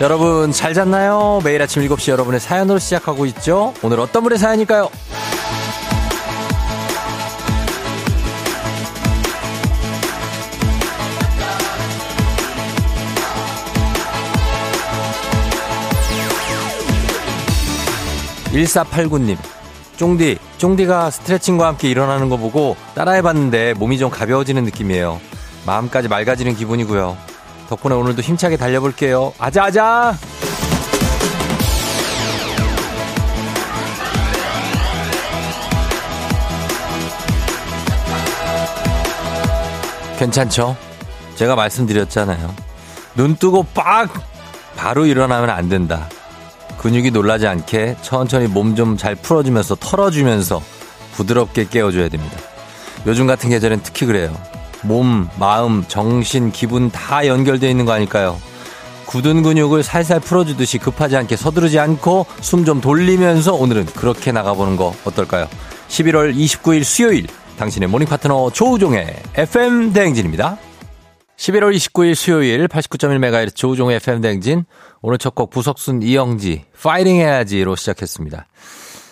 여러분 잘 잤나요? 매일 아침 7시 여러분의 사연으로 시작하고 있죠. 오늘 어떤 분의 사연일까요? 1489님, 쫑디, 쫑디가 스트레칭과 함께 일어나는 거 보고 따라해봤는데 몸이 좀 가벼워지는 느낌이에요. 마음까지 맑아지는 기분이고요. 덕분에 오늘도 힘차게 달려볼게요. 아자아자! 괜찮죠? 제가 말씀드렸잖아요. 눈 뜨고 빡! 바로 일어나면 안 된다. 근육이 놀라지 않게 천천히 몸 좀 잘 풀어주면서 털어주면서 부드럽게 깨워줘야 됩니다. 요즘 같은 계절엔 특히 그래요. 몸, 마음, 정신, 기분 다 연결되어 있는 거 아닐까요? 굳은 근육을 살살 풀어주듯이 급하지 않게 서두르지 않고 숨 좀 돌리면서 오늘은 그렇게 나가보는 거 어떨까요? 11월 29일 수요일 당신의 모닝 파트너 조우종의 FM 대행진입니다. 11월 29일 수요일 89.1MHz 조우종의 FM 대행진 오늘 첫 곡 부석순 이영지 파이팅 해야지로 시작했습니다.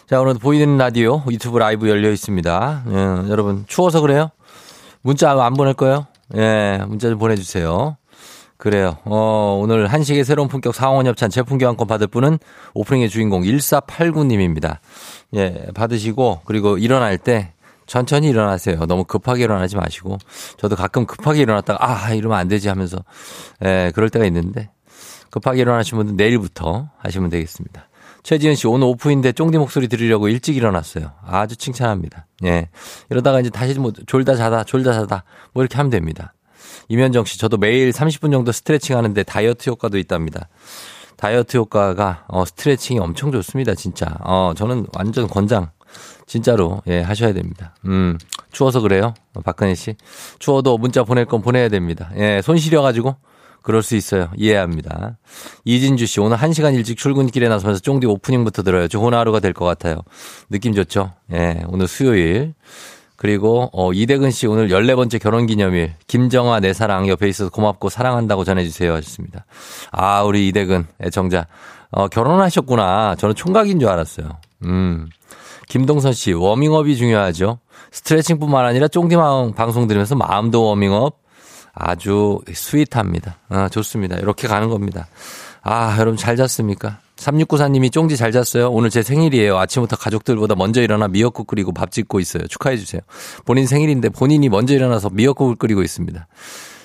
자 오늘 보이는 라디오 유튜브 라이브 열려 있습니다. 예, 여러분 추워서 그래요? 문자 안 보낼 거예요? 예, 문자 좀 보내주세요. 그래요. 어, 오늘 한식의 새로운 품격 상원 협찬 제품 교환권 받을 분은 오프닝의 주인공 1489님입니다. 예, 받으시고, 그리고 일어날 때 천천히 일어나세요. 너무 급하게 일어나지 마시고. 저도 가끔 급하게 일어났다가, 아, 이러면 안 되지 하면서, 예, 그럴 때가 있는데, 급하게 일어나신 분은 내일부터 하시면 되겠습니다. 최지은 씨, 오늘 오프인데 쫑디 목소리 들으려고 일찍 일어났어요. 아주 칭찬합니다. 예. 이러다가 이제 다시 뭐 졸다 자다, 졸다 자다, 뭐 이렇게 하면 됩니다. 이면정 씨, 저도 매일 30분 정도 스트레칭 하는데 다이어트 효과도 있답니다. 다이어트 효과가, 어, 스트레칭이 엄청 좋습니다, 진짜. 어, 저는 완전 권장. 진짜로, 예, 하셔야 됩니다. 음, 추워서 그래요? 박근혜 씨. 추워도 문자 보낼 건 보내야 됩니다. 예, 손 시려가지고 그럴 수 있어요. 이해합니다. 이진주 씨, 오늘 1시간 일찍 출근길에 나서면서 쫑디 오프닝부터 들어요. 좋은 하루가 될 것 같아요. 느낌 좋죠? 예, 오늘 수요일. 그리고, 어, 이대근 씨 오늘 14번째 결혼 기념일. 김정아 내 사랑 옆에 있어서 고맙고 사랑한다고 전해주세요. 하셨습니다. 아, 우리 이대근 애청자. 어, 결혼하셨구나. 저는 총각인 줄 알았어요. 음. 김동선 씨, 워밍업이 중요하죠. 스트레칭 뿐만 아니라 쫑디망 방송 들으면서 마음도 워밍업. 아주 스윗합니다. 아, 좋습니다. 이렇게 가는 겁니다. 아, 여러분 잘 잤습니까? 3694님이 쫑지 잘 잤어요. 오늘 제 생일이에요. 아침부터 가족들보다 먼저 일어나 미역국 끓이고 밥 짓고 있어요. 축하해주세요. 본인 생일인데 본인이 먼저 일어나서 미역국을 끓이고 있습니다.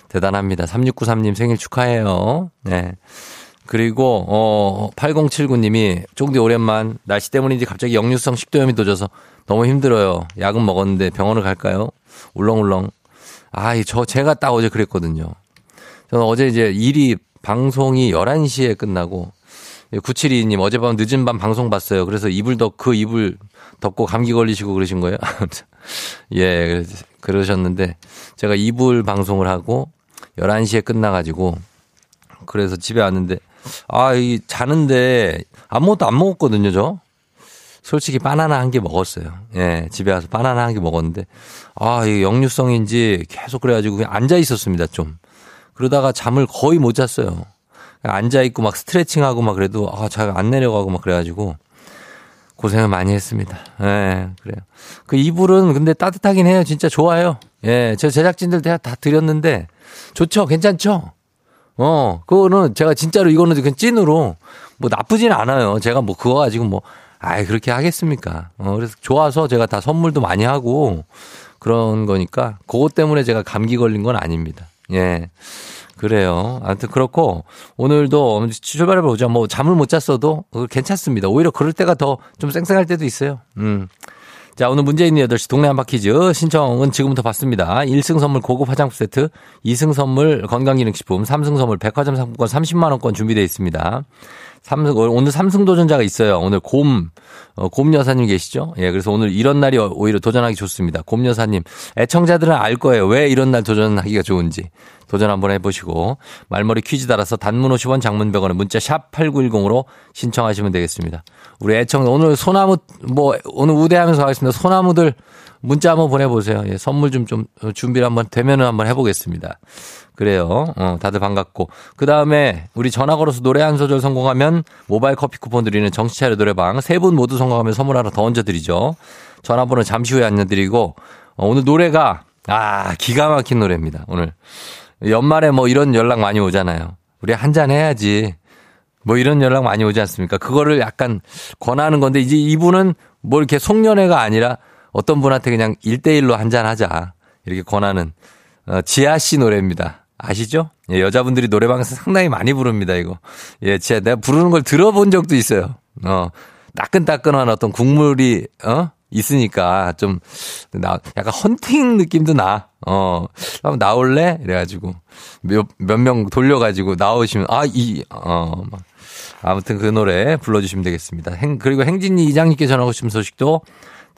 대단합니다. 3693님 생일 축하해요. 네. 그리고, 어, 8079님이 쫑디 오랜만 날씨 때문인지 갑자기 역류성 식도염이 도져서 너무 힘들어요. 약은 먹었는데 병원을 갈까요? 울렁울렁. 아, 저 제가 딱 어제 그랬거든요. 저는 어제 이제 일이 방송이 11시에 끝나고 972님 어젯밤 늦은 밤 방송 봤어요. 그래서 이불 덮, 그 이불 덮고 감기 걸리시고 그러신 거예요? 예, 그러셨는데 제가 이불 방송을 하고 11시에 끝나가지고 그래서 집에 왔는데 아, 이 자는데 아무것도 안 먹었거든요, 저. 솔직히 바나나 한 개 먹었어요. 예, 집에 와서 바나나 한 개 먹었는데, 아, 이게 역류성인지 계속 그래가지고 그냥 앉아 있었습니다, 좀. 그러다가 잠을 거의 못 잤어요. 앉아있고 막 스트레칭하고 막 그래도, 아, 잘 안 내려가고 막 그래가지고, 고생을 많이 했습니다. 예, 그래요. 그 이불은 근데 따뜻하긴 해요. 진짜 좋아요. 예, 저 제작진들 다, 다 드렸는데, 좋죠? 괜찮죠? 어, 그거는 제가 진짜로 이거는 그냥 찐으로, 뭐 나쁘진 않아요. 제가 뭐 그거 가지고 뭐, 아이, 그렇게 하겠습니까? 어, 그래서 좋아서 제가 다 선물도 많이 하고 그런 거니까 그것 때문에 제가 감기 걸린 건 아닙니다. 예. 그래요. 아무튼 그렇고 오늘도 출발해 보자. 뭐 잠을 못 잤어도 괜찮습니다. 오히려 그럴 때가 더 좀 쌩쌩할 때도 있어요. 음. 자, 오늘 문제 있는 8시 동네 한바퀴즈 신청은 지금부터 받습니다. 1승 선물 고급 화장품 세트, 2승 선물 건강기능식품, 3승 선물 백화점 상품권 30만원권 준비되어 있습니다. 삼승, 오늘 삼승 도전자가 있어요. 오늘 곰, 어, 곰 여사님 계시죠? 예, 그래서 오늘 이런 날이 오히려 도전하기 좋습니다. 곰 여사님. 애청자들은 알 거예요. 왜 이런 날 도전하기가 좋은지. 도전 한번 해보시고 말머리 퀴즈 달아서 단문 50원 장문 100원에 문자 샵 8910으로 신청하시면 되겠습니다. 우리 애청 오늘 소나무 뭐 오늘 우대하면서 하겠습니다. 소나무들 문자 한번 보내보세요. 예, 선물 좀 좀 준비를 한번 되면은 한번 해보겠습니다. 그래요. 어, 다들 반갑고. 그 다음에 우리 전화 걸어서 노래 한 소절 성공하면 모바일 커피 쿠폰 드리는 정치차려 노래방 세 분 모두 성공하면 선물 하나 더 얹어드리죠. 전화번호 잠시 후에 알려드리고 어, 오늘 노래가 아 기가 막힌 노래입니다. 오늘 연말에 뭐 이런 연락 많이 오잖아요. 우리 한 잔 해야지. 뭐 이런 연락 많이 오지 않습니까? 그거를 약간 권하는 건데 이제 이분은 뭐 이렇게 송년회가 아니라 어떤 분한테 그냥 1대1로 한 잔 하자. 이렇게 권하는 어, 지아 씨 노래입니다. 아시죠? 예, 여자분들이 노래방에서 상당히 많이 부릅니다, 이거. 예, 지아 내가 부르는 걸 들어본 적도 있어요. 어, 따끈따끈한 어떤 국물이, 어? 있으니까 좀, 나, 약간 헌팅 느낌도 나. 어, 한번 나올래? 이래가지고. 몇, 몇 명 돌려가지고 나오시면, 아, 이, 어, 막. 아무튼 그 노래 불러주시면 되겠습니다. 행, 그리고 행진이 이장님께 전하고 싶은 소식도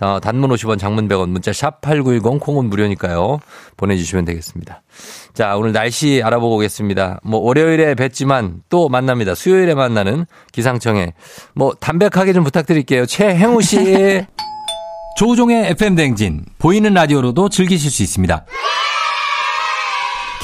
어, 단문 50원 장문 100원 문자 샵 8910 콩은 무료니까요. 보내주시면 되겠습니다. 자, 오늘 날씨 알아보고 오겠습니다. 뭐 월요일에 뵀지만 또 만납니다. 수요일에 만나는 기상청에 뭐 담백하게 좀 부탁드릴게요. 최행우 씨. 조우종의 FM 댕진 보이는 라디오로도 즐기실 수 있습니다.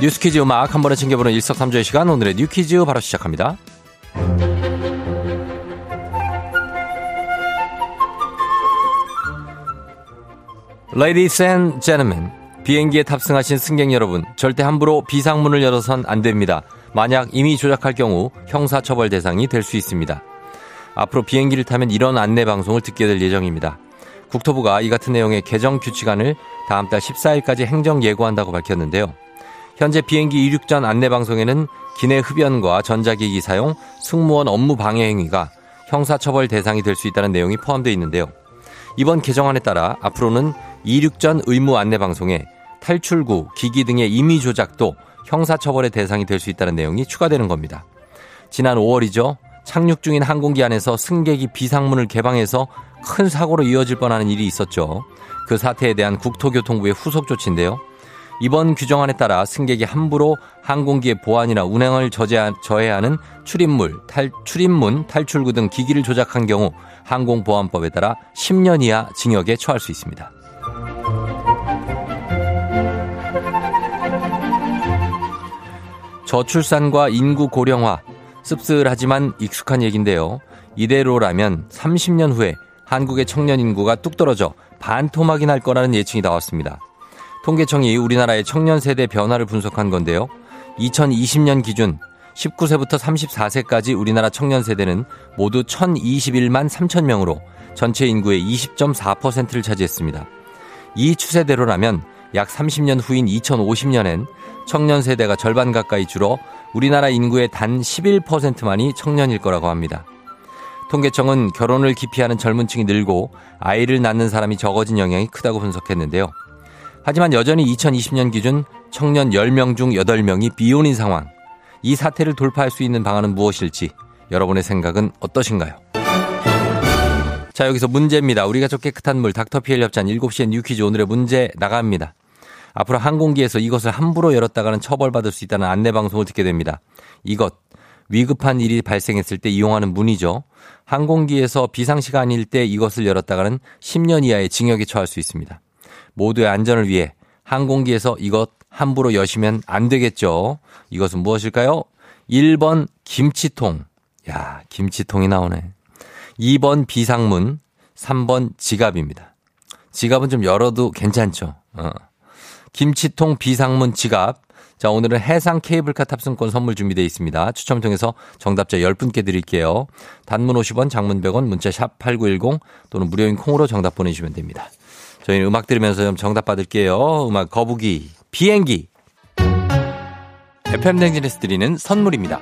뉴스 퀴즈 음악 한 번에 챙겨보는 일석삼조의 시간 오늘의 뉴 퀴즈 바로 시작합니다. Ladies and gentlemen, 비행기에 탑승하신 승객 여러분, 절대 함부로 비상문을 열어선 안 됩니다. 만약 임의 조작할 경우 형사처벌 대상이 될 수 있습니다. 앞으로 비행기를 타면 이런 안내 방송을 듣게 될 예정입니다. 국토부가 이 같은 내용의 개정 규칙안을 다음 달 14일까지 행정 예고한다고 밝혔는데요. 현재 비행기 이륙 전 안내 방송에는 기내 흡연과 전자기기 사용, 승무원 업무 방해 행위가 형사처벌 대상이 될 수 있다는 내용이 포함되어 있는데요. 이번 개정안에 따라 앞으로는 이륙 전 의무 안내 방송에 탈출구, 기기 등의 임의 조작도 형사처벌의 대상이 될 수 있다는 내용이 추가되는 겁니다. 지난 5월이죠. 착륙 중인 항공기 안에서 승객이 비상문을 개방해서 큰 사고로 이어질 뻔하는 일이 있었죠. 그 사태에 대한 국토교통부의 후속 조치인데요. 이번 규정안에 따라 승객이 함부로 항공기의 보안이나 운행을 저해야 하는 출입물, 탈, 출입문, 탈출구 등 기기를 조작한 경우 항공보안법에 따라 10년 이하 징역에 처할 수 있습니다. 저출산과 인구 고령화, 씁쓸하지만 익숙한 얘기인데요. 이대로라면 30년 후에 한국의 청년 인구가 뚝 떨어져 반토막이 날 거라는 예측이 나왔습니다. 통계청이 우리나라의 청년 세대 변화를 분석한 건데요. 2020년 기준 19세부터 34세까지 우리나라 청년 세대는 모두 1021만 3천 명으로 전체 인구의 20.4%를 차지했습니다. 이 추세대로라면 약 30년 후인 2050년엔 청년 세대가 절반 가까이 줄어 우리나라 인구의 단 11%만이 청년일 거라고 합니다. 통계청은 결혼을 기피하는 젊은 층이 늘고 아이를 낳는 사람이 적어진 영향이 크다고 분석했는데요. 하지만 여전히 2020년 기준 청년 10명 중 8명이 비혼인 상황. 이 사태를 돌파할 수 있는 방안은 무엇일지 여러분의 생각은 어떠신가요? 자, 여기서 문제입니다. 우리가 저 깨끗한 물 닥터피엘 협찬 7시에 뉴퀴즈 오늘의 문제 나갑니다. 앞으로 항공기에서 이것을 함부로 열었다가는 처벌받을 수 있다는 안내 방송을 듣게 됩니다. 이것 위급한 일이 발생했을 때 이용하는 문이죠. 항공기에서 비상시가 아닐 때 이것을 열었다가는 10년 이하의 징역에 처할 수 있습니다. 모두의 안전을 위해 항공기에서 이것 함부로 여시면 안 되겠죠. 이것은 무엇일까요? 1번 김치통. 야, 김치통이 나오네. 2번 비상문, 3번 지갑입니다. 지갑은 좀 열어도 괜찮죠. 어. 김치통, 비상문, 지갑. 자, 오늘은 해상 케이블카 탑승권 선물 준비되어 있습니다. 추첨 통해서 정답자 10분께 드릴게요. 단문 50원, 장문 100원, 문자 샵 8910 또는 무료인 콩으로 정답 보내주시면 됩니다. 저희는 음악 들으면서 좀 정답 받을게요. 음악 거북이, 비행기. FM 댕진에서 드리는 선물입니다.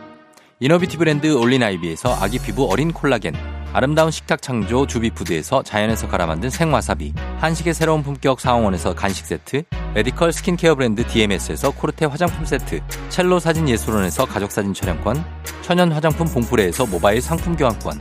이너뷰티 브랜드 올린아이비에서 아기 피부 어린 콜라겐. 아름다운 식탁 창조 주비푸드에서 자연에서 갈아 만든 생와사비, 한식의 새로운 품격 상황원에서 간식 세트, 메디컬 스킨케어 브랜드 DMS에서 코르테 화장품 세트, 첼로 사진 예술원에서 가족 사진 촬영권, 천연 화장품 봉프레에서 모바일 상품 교환권,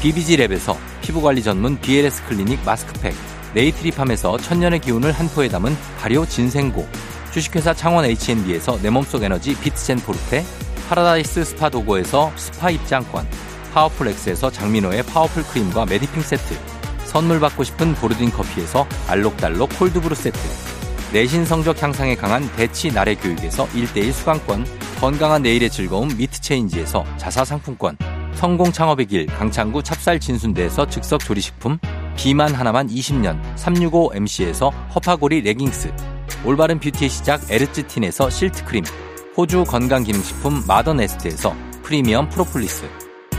BBG랩에서 피부관리 전문 BLS 클리닉 마스크팩, 네이트리팜에서 천년의 기운을 한 포에 담은 발효 진생고, 주식회사 창원 H&B에서 내 몸속 에너지 비트젠 포르테, 파라다이스 스파 도고에서 스파 입장권, 파워풀 엑스에서 장민호의 파워풀 크림과 메디핑 세트, 선물 받고 싶은 보르딘 커피에서 알록달록 콜드브루 세트, 내신 성적 향상에 강한 대치 나래 교육에서 1대1 수강권, 건강한 내일의 즐거움 미트체인지에서 자사 상품권, 성공 창업의 길 강창구 찹쌀 진순대에서 즉석 조리식품, 비만 하나만 20년 365MC에서 허파고리 레깅스, 올바른 뷰티의 시작 에르츠틴에서 실트크림, 호주 건강기능식품 마더네스트에서 프리미엄 프로폴리스,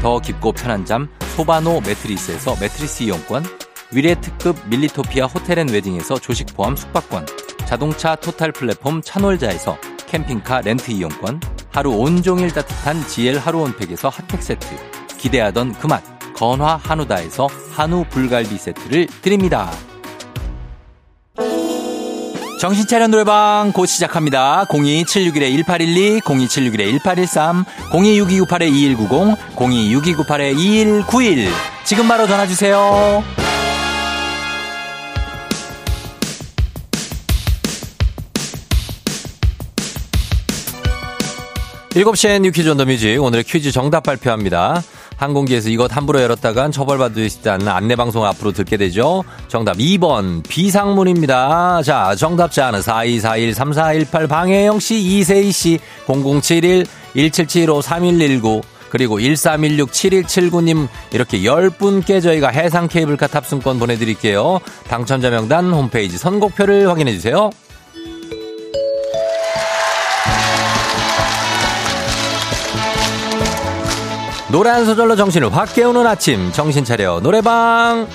더 깊고 편한 잠 소바노 매트리스에서 매트리스 이용권, 위례 특급 밀리토피아 호텔앤웨딩에서 조식 포함 숙박권, 자동차 토탈 플랫폼 차놀자에서 캠핑카 렌트 이용권, 하루 온종일 따뜻한 GL 하루 온팩에서 핫팩 세트, 기대하던 그 맛, 건화 한우다에서 한우 불갈비 세트를 드립니다. 정신차려 노래방 곧 시작합니다. 02761-1812, 02761-1813, 026298-2190, 026298-2191. 지금 바로 전화주세요. 7시엔 뉴퀴즈 온 더 뮤직. 오늘의 퀴즈 정답 발표합니다. 항공기에서 이것 함부로 열었다간 처벌받을 수 있다는 안내방송 앞으로 듣게 되죠. 정답 2번 비상문입니다. 자 정답자는 42413418 방혜영씨 이세희씨 0071 1775 3119 그리고 1316-7179님 이렇게 10분께 저희가 해상 케이블카 탑승권 보내드릴게요. 당첨자 명단 홈페이지 선곡표를 확인해주세요. 노래 한 소절로 정신을 확 깨우는 아침 정신 차려 노래방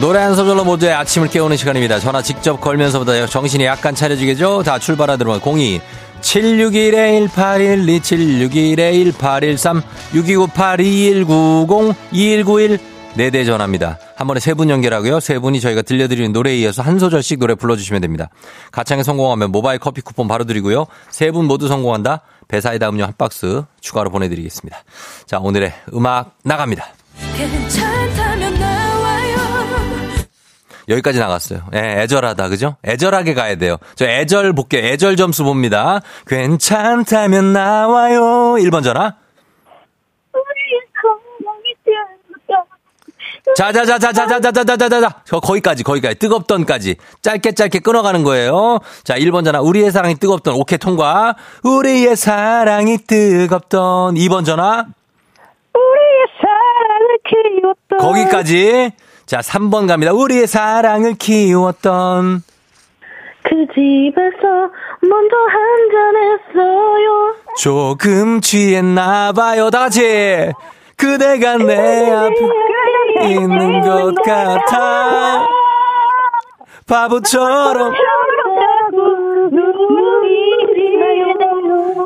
노래 한 소절로 모두의 아침을 깨우는 시간입니다. 전화 직접 걸면서부터 정신이 약간 차려지겠죠? 자, 출발하도록 02 761-1812, 761-1813, 6298-2190, 2191, 네 대 전화입니다. 한 번에 세 분 연결하고요. 세 분이 저희가 들려드리는 노래에 이어서 한 소절씩 노래 불러주시면 됩니다. 가창에 성공하면 모바일 커피 쿠폰 바로 드리고요. 세 분 모두 성공한다. 배사이다 음료 한 박스 추가로 보내드리겠습니다. 자, 오늘의 음악 나갑니다. 여기까지 나갔어요. 예, 애절하다, 그죠? 애절하게 가야 돼요. 저 애절 볼게요. 애절 점수 봅니다. 괜찮다면 나와요. 1번 전화. 자자자자자자자자자자자. 저 거기까지 거기까지 뜨겁던까지 짧게 짧게 끊어가는 거예요. 자 1번 전화 우리의 사랑이 뜨겁던 오케이 통과. 우리의 사랑이 뜨겁던 2번 전화. 우리의 사랑을 키웠던 거기까지. 자 3번 갑니다. 우리의 사랑을 키웠던 그 집에서 먼저 한잔했어요. 조금 취했나 봐요. 다 같이. 그대가 내 앞에 있는 것 같아. 바보처럼.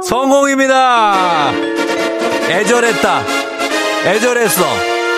성공입니다. 애절했다. 애절했어.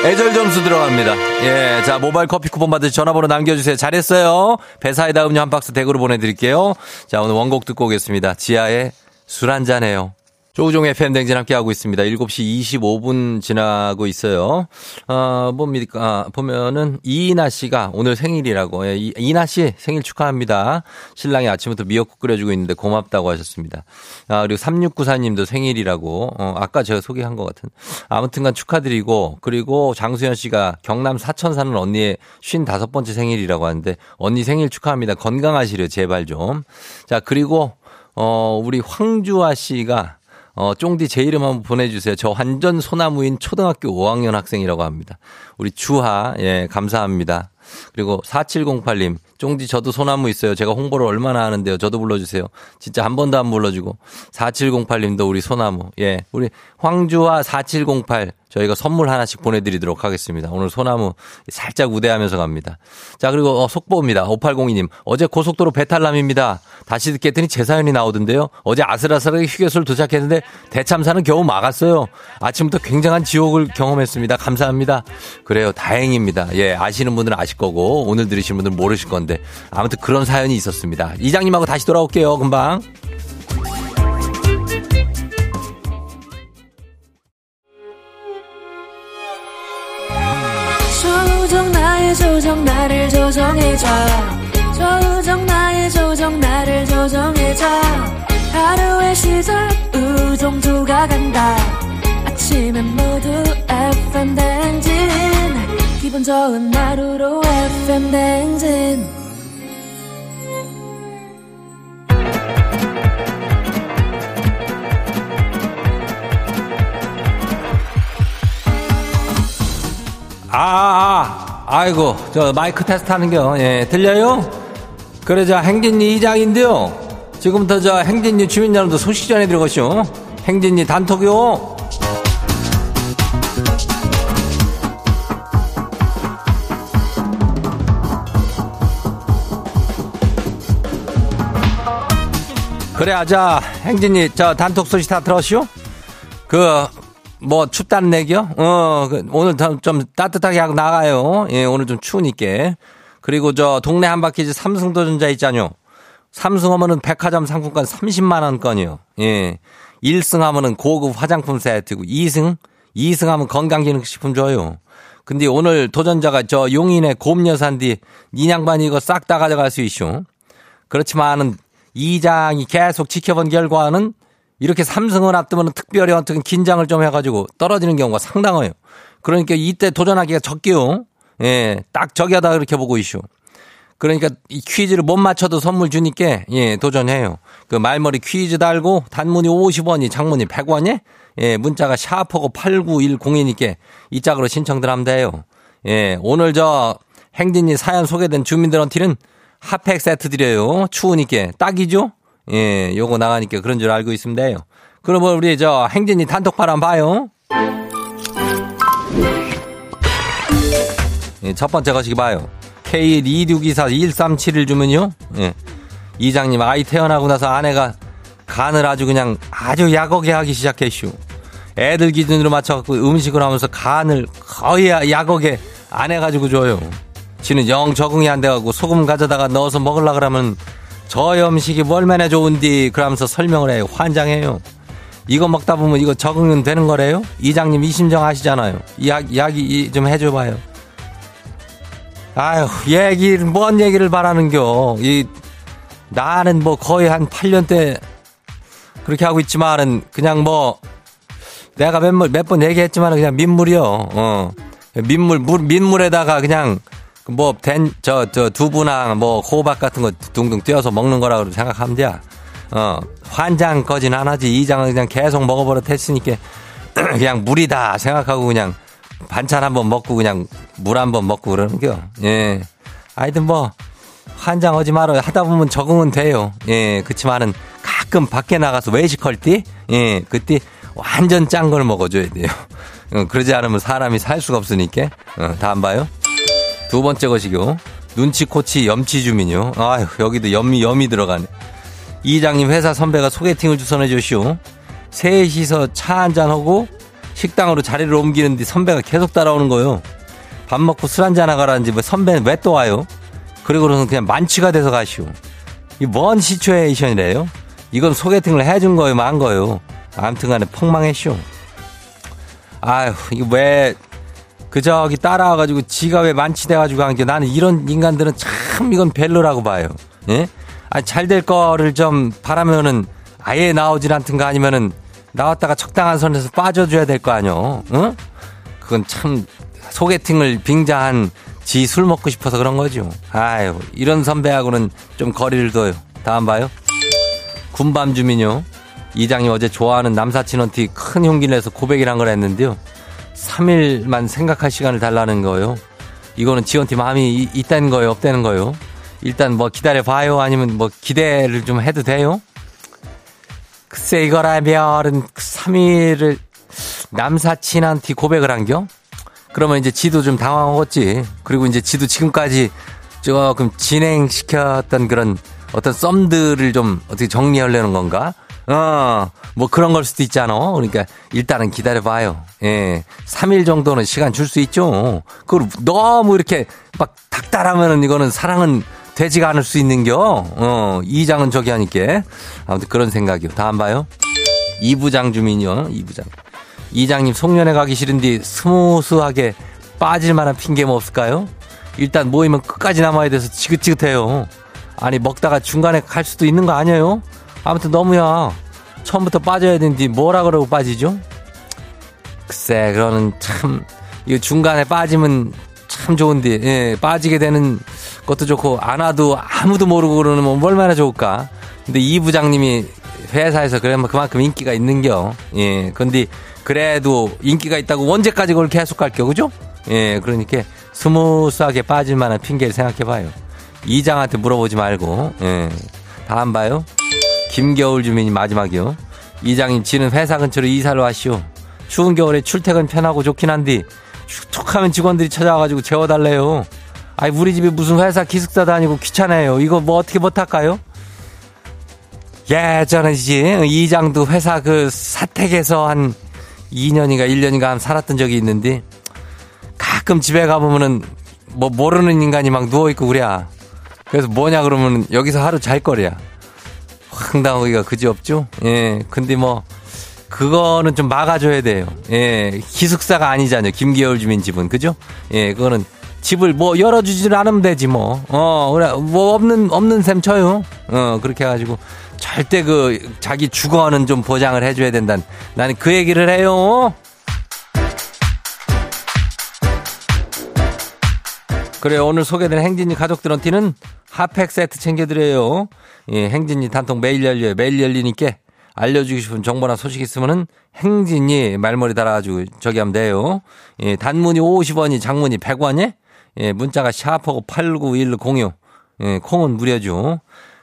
애절 점수 들어갑니다. 예, 자 모바일 커피 쿠폰 받으시 전화번호 남겨주세요. 잘했어요. 배사이다 음료 한 박스 댁으로 보내드릴게요. 자 오늘 원곡 듣고 오겠습니다. 지하의 술 한잔해요. 조우종 FM 댕진 함께하고 있습니다. 7시 25분 지나고 있어요. 어, 뭡니까. 아, 보면은 이인아 씨가 오늘 생일이라고. 예, 이, 이나 씨 생일 축하합니다. 신랑이 아침부터 미역국 끓여주고 있는데 고맙다고 하셨습니다. 아, 그리고 3694님도 생일이라고. 어, 아까 제가 소개한 것 같은. 아무튼간 축하드리고 그리고 장수현 씨가 경남 사천 사는 언니의 55번째 생일이라고 하는데 언니 생일 축하합니다. 건강하시려 제발 좀. 자, 그리고 어, 우리 황주아 씨가 어, 쫑디 제 이름 한번 보내주세요. 저 완전 소나무인 초등학교 5학년 학생이라고 합니다. 우리 주하, 예, 감사합니다. 그리고 4708님, 쫑디 저도 소나무 있어요. 제가 홍보를 얼마나 하는데요. 저도 불러주세요. 진짜 한 번도 안 불러주고. 4708님도 우리 소나무. 예, 우리 황주하 4708 저희가 선물 하나씩 보내드리도록 하겠습니다. 오늘 소나무 살짝 우대하면서 갑니다. 자, 그리고 어, 속보입니다. 5802님. 어제 고속도로 배탈남입니다. 다시 듣겠더니 제 사연이 나오던데요. 어제 아슬아슬하게 휴게소를 도착했는데 대참사는 겨우 막았어요. 아침부터 굉장한 지옥을 경험했습니다. 감사합니다. 그래요. 다행입니다. 예, 아시는 분들은 아실 거고 오늘 들으시는 분들은 모르실 건데 아무튼 그런 사연이 있었습니다. 이장님하고 다시 돌아올게요. 금방. 조정 나의 조정 나를 조정해줘 조정 나의 조정 나를 조정해줘 하루의 시절 우정조가 간다 아침엔 모두 FM 댕진 기분 좋은 하루로 FM 댕진 아, 아, 아이고, 저 마이크 테스트 하는 겨. 예, 들려요? 그래, 저 행진리 이장인데요. 지금부터 저 행진리 주민 여러분들 소식 전해드리고시오. 행진리 단톡요. 그래, 아자, 행진리 저 단톡 소식 다 들었시오? 그, 뭐 춥다는 얘기요? 어, 그 오늘 좀, 좀 따뜻하게 하고 나가요. 예, 오늘 좀 추우니까. 그리고 저 동네 한바퀴즈 삼성도전자 있잖요. 삼승 하면은 백화점 상품권 30만 원권이요. 예. 1승 하면은 고급 화장품 세트고 2승 2승 하면 건강기능식품 줘요. 근데 오늘 도전자가 저 용인의 곰여산디 인양반 이거 싹 다 가져갈 수 있쇼. 그렇지만은 이장이 계속 지켜본 결과는 이렇게 삼승을 앞두면 특별히 어떻게 긴장을 좀 해가지고 떨어지는 경우가 상당해요. 그러니까 이때 도전하기가 적게요. 예, 딱 저기하다 이렇게 보고 있쇼. 그러니까 이 퀴즈를 못 맞춰도 선물 주니까 예, 도전해요. 그 말머리 퀴즈 달고 단문이 50원이 장문이 100원이 예, 문자가 샤프고 8910이니까 이 짝으로 신청들 하면 돼요. 예, 오늘 저 행진이 사연 소개된 주민들한테는 핫팩 세트 드려요. 추우니까 딱이죠? 예, 요거 나가니까 그런 줄 알고 있습니다 요. 그러면 우리 저 행진이 단톡방 한번 봐요. 예, 첫 번째 거시기 봐요. K26241371 주면요. 예. 이장님 아이 태어나고 나서 아내가 간을 아주 그냥 아주 약하게 하기 시작했슈. 애들 기준으로 맞춰갖고 음식을 하면서 간을 거의 약하게 안 해가지고 줘요. 지는 영 적응이 안 돼갖고 소금 가져다가 넣어서 먹으려 그러면 저 음식이 얼마나 좋은디 그러면서 설명을 해요. 환장해요. 이거 먹다 보면 이거 적응은 되는 거래요? 이장님 이 심정 아시잖아요. 이야기, 이야기 좀 해줘봐요. 아유, 얘기를, 뭔 얘기를 바라는겨. 이, 나는 뭐 거의 한 8년 때 그렇게 하고 있지만은 그냥 뭐 내가 몇번 얘기했지만 그냥 민물이요. 어. 민물, 물, 민물에다가 그냥 뭐, 된, 저, 저, 두부나 뭐, 호박 같은 거 둥둥 띄어서 먹는 거라고 생각하면 돼. 어, 환장 거진 안 하지. 이장은 그냥 계속 먹어버릇 했으니까 그냥 물이다 생각하고 그냥 반찬 한번 먹고 그냥 물 한번 먹고 그러는 겨. 예. 하여튼 뭐, 환장하지 말아요. 하다 보면 적응은 돼요. 예, 그치만은 가끔 밖에 나가서 외식할 때, 예, 그때 완전 짠 걸 먹어줘야 돼요. 어, 그러지 않으면 사람이 살 수가 없으니까. 어, 다안 봐요? 두 번째 것이요. 눈치, 코치, 염치 주민요. 아유, 여기도 염이, 염이 들어가네. 이장님 회사 선배가 소개팅을 주선해 주시오. 셋이서 차 한잔하고 식당으로 자리를 옮기는데 선배가 계속 따라오는 거요. 밥 먹고 술 한잔 하가라는지 뭐 선배는 왜 또 와요? 그리고는 그냥 만취가 돼서 가시오. 이뭔 시츄에이션이래요? 이건 소개팅을 해준 거예요, 만 거예요? 아무튼 간에 폭망했쇼. 아휴, 이거 왜, 그 저기 따라와가지고 왜 만취돼가지고 한게 나는 이런 인간들은 참 이건 벨로라고 봐요. 예? 아, 잘 될 거를 좀 바라면은 아예 나오질 않든가 아니면은 나왔다가 적당한 선에서 빠져줘야 될 거 아니요. 응? 그건 참 소개팅을 빙자한 지 술 먹고 싶어서 그런 거죠. 아유, 이런 선배하고는 좀 거리를 둬요. 다음 봐요. 군밤 주민요. 이장이 어제 좋아하는 남사친한테 큰 용기를 내서 고백이란 걸 했는데요. 3일만 생각할 시간을 달라는 거예요. 이거는 지원팀 마음이 이- 있다는 거예요, 없다는 거예요. 일단 뭐 기다려 봐요, 아니면 뭐 기대를 좀 해도 돼요. 글쎄 이거라면은 3일을 남사친한테 고백을 한겨? 그러면 이제 지도 좀 당황하겠지. 그리고 이제 지도 지금까지 조금 진행시켰던 그런 어떤 썸들을 좀 어떻게 정리하려는 건가? 어, 뭐 그런 걸 수도 있잖아. 그러니까 일단은 기다려봐요. 예. 3일 정도는 시간 줄 수 있죠. 그걸 너무 이렇게 막 닥달하면은 이거는 사랑은 되지가 않을 수 있는겨. 어, 이장은 저기 하니까. 아무튼 그런 생각이요. 다음 봐요. 이부장 주민요. 이부장. 이장님 송년회 가기 싫은데 스무스하게 빠질 만한 핑계 뭐 없을까요? 일단 모이면 끝까지 남아야 돼서 지긋지긋해요. 아니 먹다가 중간에 갈 수도 있는 거 아니에요? 아무튼 너무야. 처음부터 빠져야 되는데 뭐라 그러고 빠지죠? 글쎄 그거는 참 이거 중간에 빠지면 참 좋은데 예, 빠지게 되는 것도 좋고 안 와도 아무도 모르고 그러면 뭐 얼마나 좋을까. 근데 이 부장님이 회사에서 그만큼 인기가 있는겨. 예. 근데 그래도 인기가 있다고 언제까지 그걸 계속 갈겨, 그죠? 예. 그러니까 스무스하게 빠질 만한 핑계를 생각해 봐요. 이장한테 물어보지 말고, 예. 다음 봐요. 김겨울 주민이 마지막이요. 이장님, 지는 회사 근처로 이사를 왔시오. 추운 겨울에 출퇴근 편하고 좋긴 한데, 툭 하면 직원들이 찾아와가지고 재워달래요. 아이, 우리 집이 무슨 회사 기숙사도 아니고 귀찮아요. 이거 뭐 어떻게 못할까요? 예전에 이장도 회사 그 사택에서 한 2년인가 1년인가 한 살았던 적이 있는데 가끔 집에 가보면은 뭐 모르는 인간이 막 누워있고 그래야. 그래서 뭐냐 그러면 여기서 하루 잘 거래야. 황당하기가 그지 없죠? 예. 근데 뭐 그거는 좀 막아줘야 돼요. 예. 기숙사가 아니잖아요. 김기열 주민 집은. 그죠? 예. 그거는 집을 뭐 열어주지를 않으면 되지 뭐. 어, 그래. 뭐 없는, 없는 셈 쳐요. 어, 그렇게 해가지고 절대 그 자기 주거는 좀 보장을 해줘야 된다는 나는 그 얘기를 해요. 그래 오늘 소개된 행진이 가족들한테는 핫팩 세트 챙겨드려요. 예, 행진이 단통 매일 열려요. 매일 열리니까 알려주고 싶은 정보나 소식 있으면은 행진이 말머리 달아가지고 저기 하면 돼요. 예, 단문이 50원이 장문이 100원이 예, 문자가 샤프하고 8910요. 예, 콩은 무료죠.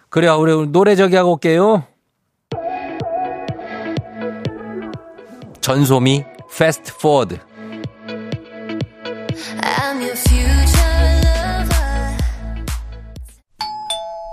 그래요. 우리 노래 저기 하고 올게요. 전소미 Fast Forward.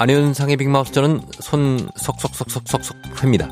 안현상의 빅마우스 저는 손 석석석석석석 회입니다.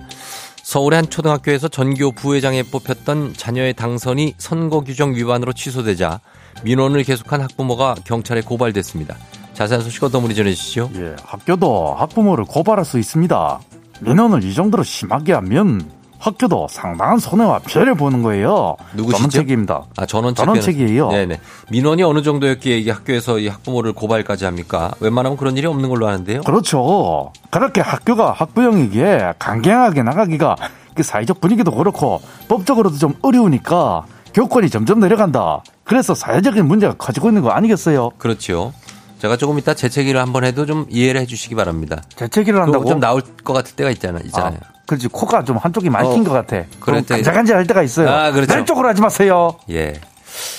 서울의 한 초등학교에서 전교 부회장에 뽑혔던 자녀의 당선이 선거 규정 위반으로 취소되자 민원을 계속한 학부모가 경찰에 고발됐습니다. 자세한 소식 어떤 분이 전해주시죠? 예, 학교도 학부모를 고발할 수 있습니다. 민원을 이 정도로 심하게 하면 학교도 상당한 손해와 피해를 보는 거예요. 누구시죠? 저는 책임입니다. 아, 전원책. 전원책 이에요. 네네. 민원이 어느 정도였기에 이게 학교에서 이 학부모를 고발까지 합니까? 웬만하면 그런 일이 없는 걸로 아는데요. 그렇죠. 그렇게 학교가 학부형에게 강경하게 나가기가 그 사회적 분위기도 그렇고 법적으로도 좀 어려우니까 교권이 점점 내려간다. 그래서 사회적인 문제가 커지고 있는 거 아니겠어요? 그렇죠. 제가 조금 이따 재채기를 한번 해도 좀 이해를 해주시기 바랍니다. 재채기를 한다고? 좀 나올 것 같을 때가 있잖아, 있잖아요. 아, 그렇지. 코가 좀 한쪽이 많이 어, 낀것 같아. 그럴 때- 간질간질할 때가 있어요. 아, 그렇죠. 왼쪽으로 하지 마세요. 예.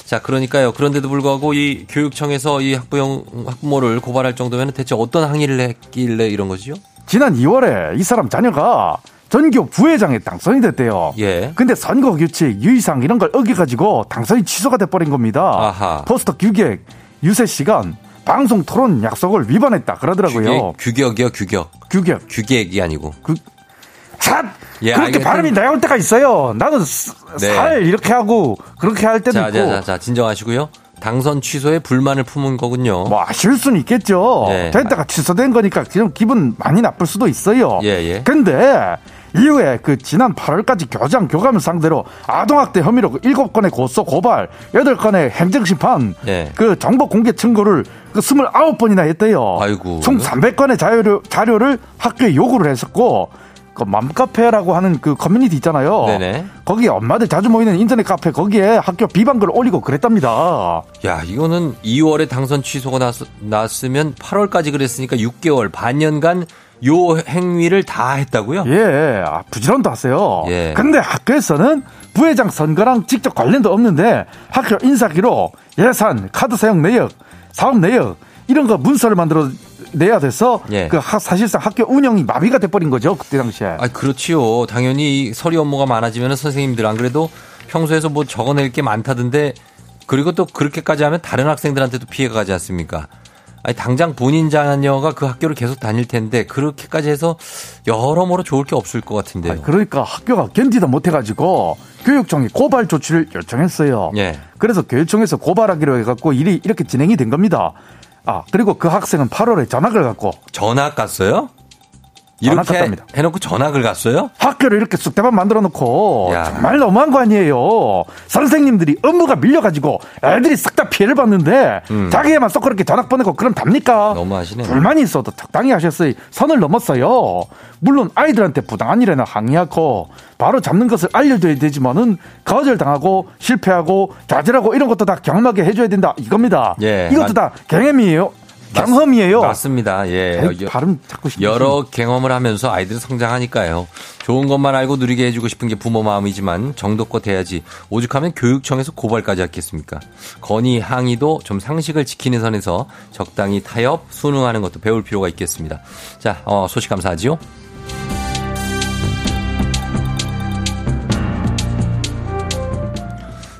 자, 그러니까요. 그런데도 불구하고 이 교육청에서 이 학부형 학부모를 고발할 정도면 대체 어떤 항의를 했길래 이런 거지요? 지난 2월에 이 사람 자녀가 전교 부회장에 당선이 됐대요. 예. 근데 선거 규칙, 유의사항 이런 걸 어겨가지고 당선이 취소가 돼버린 겁니다. 아하. 포스터 규격, 유세 시간, 방송 토론 약속을 위반했다 그러더라고요. 규격, 규격이요, 규격. 규격. 규격이 아니고. 그, 참! 예, 그렇게 발음이 나올 때가 있어요. 나도 스- 네. 살 이렇게 하고 그렇게 할 때도 자, 있고. 자, 자, 자, 진정하시고요. 당선 취소에 불만을 품은 거군요. 뭐 아실 수는 있겠죠. 예. 됐다가 취소된 거니까 좀 기분 많이 나쁠 수도 있어요. 예, 예. 근데 이후에 그 지난 8월까지 교장 교감을 상대로 아동학대 혐의로 7건의 고소 고발, 8건의 행정심판, 예. 그 정보 공개 청구를 그 29번이나 했대요. 아이고. 총 300건의 자료를, 자료를 학교에 요구를 했었고 그 맘카페라고 하는 그 커뮤니티 있잖아요. 네네. 거기에 엄마들 자주 모이는 인터넷 카페 거기에 학교 비방글을 올리고 그랬답니다. 야, 이거는 2월에 당선 취소가 났, 났으면 8월까지 그랬으니까 6개월, 반년간 요 행위를 다 했다고요? 예, 아, 부지런도 하세요. 예. 근데 학교에서는 부회장 선거랑 직접 관련도 없는데 학교 인사기로 예산, 카드 사용 내역, 사업 내역 이런 거 문서를 만들어 내야 돼서 예. 그 하- 사실상 학교 운영이 마비가 돼버린 거죠 그때 당시에. 아, 그렇지요. 당연히 이 서류 업무가 많아지면 선생님들 안 그래도 평소에서 뭐 적어낼 게 많다던데 그리고 또 그렇게까지 하면 다른 학생들한테도 피해가 가지 않습니까? 아니, 당장 본인 자녀가 그 학교를 계속 다닐 텐데 그렇게까지 해서 여러모로 좋을 게 없을 것 같은데요. 아니, 그러니까 학교가 견디다 못해가지고 교육청이 고발 조치를 요청했어요. 예. 그래서 교육청에서 고발하기로 해갖고 일이 이렇게 진행이 된 겁니다. 아 그리고 그 학생은 8월에 전학을 갔고 전학 갔어요? 이렇게 갔답니다. 해놓고 전학을 갔어요? 학교를 이렇게 쑥대밭 만들어 놓고 야. 정말 너무한 거 아니에요. 선생님들이 업무가 밀려가지고 애들이 싹 다 피해를 봤는데 자기애만 쏙 그렇게 전학 보내고 그럼 답니까? 음. 너무하시네. 불만이 있어도 적당히 하셨어요. 선을 넘었어요. 물론 아이들한테 부당한 일에는 항의하고 바로 잡는 것을 알려줘야 되지만은 거절당하고 실패하고 좌절하고 이런 것도 다 경험하게 해줘야 된다 이겁니다. 예, 이것도 맞- 다 경험이에요. 경험이에요. 맞습니다. 예. 여- 발음 자꾸 여러 경험을 하면서 아이들은 성장하니까요. 좋은 것만 알고 누리게 해주고 싶은 게 부모 마음이지만 정도껏 해야지. 오죽하면 교육청에서 고발까지 하겠습니까? 건의 항의도 좀 상식을 지키는 선에서 적당히 타협, 순응하는 것도 배울 필요가 있겠습니다. 자, 어, 소식 감사하지요.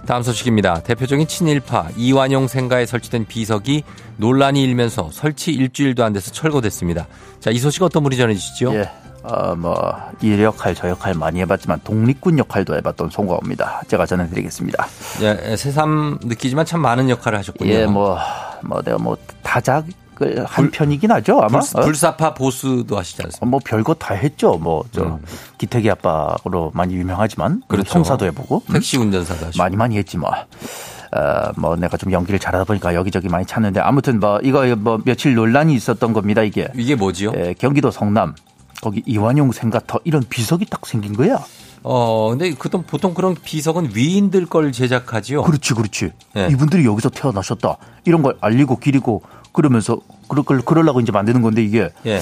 다음 소식입니다. 대표적인 친일파 이완용 생가에 설치된 비석이 논란이 일면서 설치 일주일도 안 돼서 철거됐습니다. 자, 이 소식 어떤 분이 전해주시죠? 예. 어, 뭐, 이 역할, 저 역할 많이 해봤지만, 독립군 역할도 해봤던 송가호입니다. 제가 전해드리겠습니다. 예, 새삼 느끼지만 참 많은 역할을 하셨군요. 예, 뭐, 뭐, 내가 뭐, 다작 을한 편이긴 하죠, 아마. 불, 어? 불사파 보스도 하시지 않습니까? 뭐, 별거 다 했죠. 뭐, 저, 음. 기태기 아빠로 많이 유명하지만, 그렇죠. 형사도 해보고. 음? 택시 운전사도 하시고. 많이 많이 했지 뭐. 어, 뭐 내가 좀 연기를 잘하다 보니까 여기저기 많이 찾는데 아무튼 뭐 이거 뭐 며칠 논란이 있었던 겁니다 이게 이게 뭐지요? 예, 경기도 성남 거기 이완용 생가터 이런 비석이 딱 생긴 거야. 어, 근데 그동 보통 그런 비석은 위인들 걸 제작하지요. 그렇지, 그렇지. 예. 이분들이 여기서 태어나셨다. 이런 걸 알리고 기리고 그러면서 그럴 걸 그러려고 이제 만드는 건데 이게 예.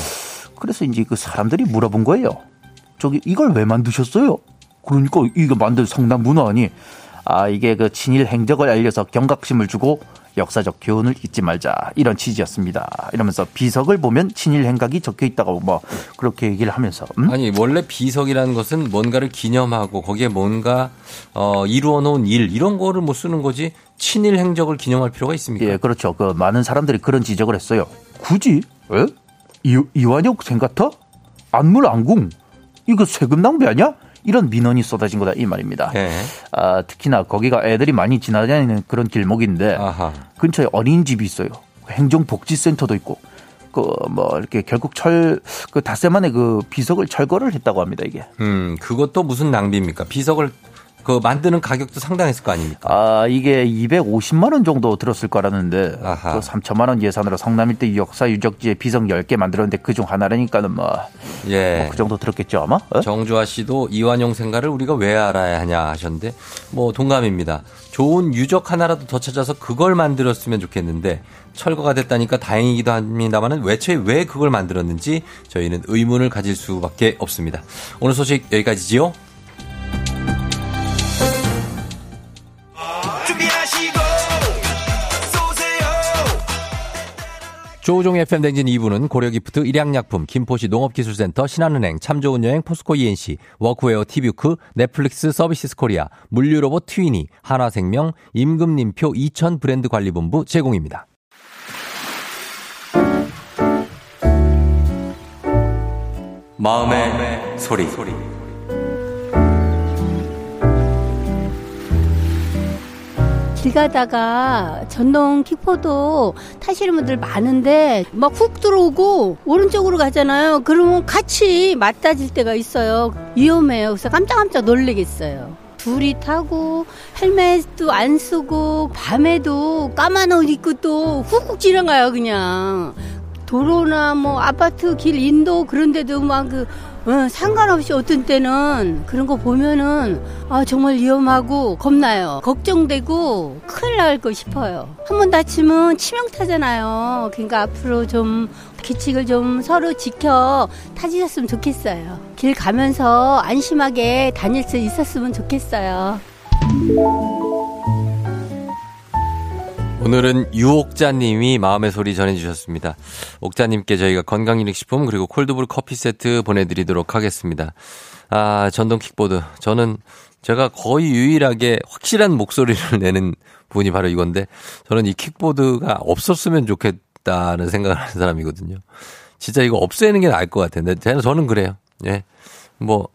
그래서 이제 그 사람들이 물어본 거예요. 저기 이걸 왜 만드셨어요? 그러니까 이거 만든 성남 문화원이 아 이게 그 친일 행적을 알려서 경각심을 주고 역사적 교훈을 잊지 말자 이런 취지였습니다. 이러면서 비석을 보면 친일 행각이 적혀 있다고 뭐 그렇게 얘기를 하면서 음? 아니 원래 비석이라는 것은 뭔가를 기념하고 거기에 뭔가 어, 이루어 놓은 일 이런 거를 뭐 쓰는 거지 친일 행적을 기념할 필요가 있습니까? 예, 그렇죠. 그 많은 사람들이 그런 지적을 했어요. 굳이? 에? 이, 이완혁 생가터? 안물 안궁? 이거 세금 낭비 아니야? 이런 민원이 쏟아진 거다 이 말입니다. 예. 아, 특히나 거기가 애들이 많이 지나다니는 그런 길목인데 아하. 근처에 어린이집이 있어요. 행정복지센터도 있고 그뭐 이렇게 결국 철 그 닷새 만에 그 비석을 철거를 했다고 합니다 이게. 음, 그것도 무슨 낭비입니까? 비석을 그 만드는 가격도 상당했을 거 아닙니까? 아, 이게 250만 원 정도 들었을 거라는데 아하. 그 3천만 원 예산으로 성남 일대 역사 유적지에 비석 10개 만들었는데 그중 하나라니까는 뭐그 예. 정도 들었겠죠, 아마? 어? 정주아 씨도 이완용 생가를 우리가 왜 알아야 하냐 하셨는데 뭐 동감입니다. 좋은 유적 하나라도 더 찾아서 그걸 만들었으면 좋겠는데 철거가 됐다니까 다행이기도 합니다만은 애초에 왜 그걸 만들었는지 저희는 의문을 가질 수밖에 없습니다. 오늘 소식 여기까지지요. 조우종 FM 댕진 2부는 고려기프트, 일양약품, 김포시 농업기술센터, 신한은행, 참좋은여행, 포스코 E&C, 워크웨어 티뷰크, 넷플릭스 서비스 코리아, 물류로봇 트위니, 한화생명, 임금님표 2000 브랜드 관리본부 제공입니다. 마음의, 소리. 길 가다가 전동 킥보드 타시는 분들 많은데 막 훅 들어오고 오른쪽으로 가잖아요. 그러면 같이 맞다질 때가 있어요. 위험해요. 그래서 깜짝깜짝 놀래겠어요. 둘이 타고 헬멧도 안 쓰고 밤에도 까만 옷 입고 또 훅훅 지나가요 그냥 도로나 뭐 아파트 길 인도 그런 데도 막 그 어, 상관없이 어떤 때는 그런 거 보면은 아 정말 위험하고 겁나요. 걱정되고 큰일 날 거 싶어요. 한 번 다치면 치명타잖아요. 그러니까 앞으로 좀 규칙을 좀 서로 지켜 타지셨으면 좋겠어요. 길 가면서 안심하게 다닐 수 있었으면 좋겠어요. 오늘은 유옥자님이 마음의 소리 전해주셨습니다. 옥자님께 저희가 건강기능식품 그리고 콜드브루 커피 세트 보내드리도록 하겠습니다. 아 전동 킥보드 저는 제가 거의 유일하게 확실한 목소리를 내는 분이 바로 이건데 저는 이 킥보드가 없었으면 좋겠다는 생각을 하는 사람이거든요. 진짜 이거 없애는 게 나을 것. 근데 저는 그래요. 예. 뭐,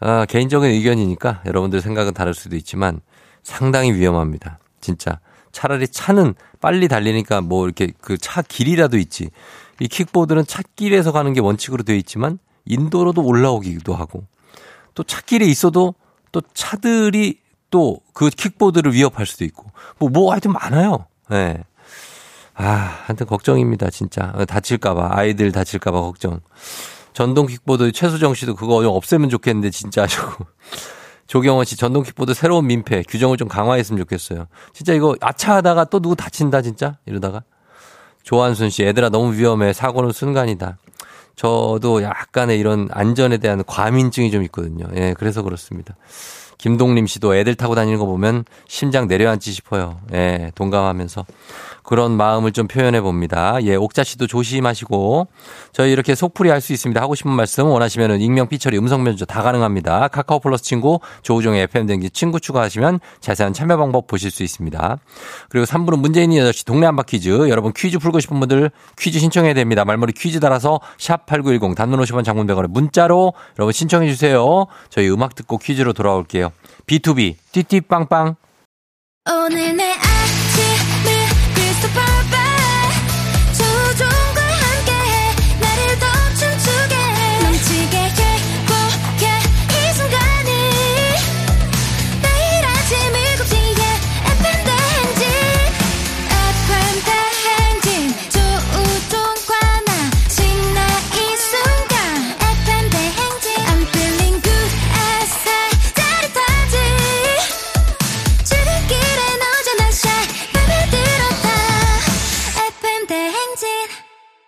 아, 개인적인 의견이니까 여러분들 생각은 다를 수도 있지만 상당히 위험합니다. 진짜. 차라리 차는 빨리 달리니까 뭐 이렇게 그 차 길이라도 있지. 이 킥보드는 차길에서 가는 게 원칙으로 되어 있지만 인도로도 올라오기도 하고 또 차길에 있어도 또 차들이 또 그 킥보드를 위협할 수도 있고 뭐, 뭐 하여튼 많아요. 예. 네. 아, 하여튼 걱정입니다, 진짜. 다칠까봐, 아이들 다칠까봐 걱정. 전동 킥보드 최수정 씨도 그거 좀 없애면 좋겠는데, 진짜 하시고. 조경원 씨 전동 킥보드 새로운 민폐 규정을 좀 강화했으면 좋겠어요. 진짜 이거 아차하다가 또 누구 다친다 진짜 이러다가 조한순 씨 애들아 너무 위험해 사고는 순간이다. 저도 약간의 이런 안전에 대한 과민증이 좀 있거든요. 예, 그래서 그렇습니다. 김동림 씨도 애들 타고 다니는 거 보면 심장 내려앉지 싶어요. 예, 동감하면서. 그런 마음을 좀 표현해 봅니다. 예, 옥자 씨도 조심하시고 저희 이렇게 속풀이 할 수 있습니다. 하고 싶은 말씀 원하시면은 익명, 삐처리, 음성 면조 다 가능합니다. 카카오 플러스 친구, 조우종의 FM 댕기 친구 추가하시면 자세한 참여 방법 보실 수 있습니다. 그리고 3부는 문재인이 8시 동네 한바 퀴즈. 여러분 퀴즈 풀고 싶은 분들 퀴즈 신청해야 됩니다. 말머리 퀴즈 달아서 샵 8910 단문 50원 장문 100원에 문자로 여러분 신청해 주세요. 저희 음악 듣고 퀴즈로 돌아올게요. B2B 띠띠빵빵 오늘 내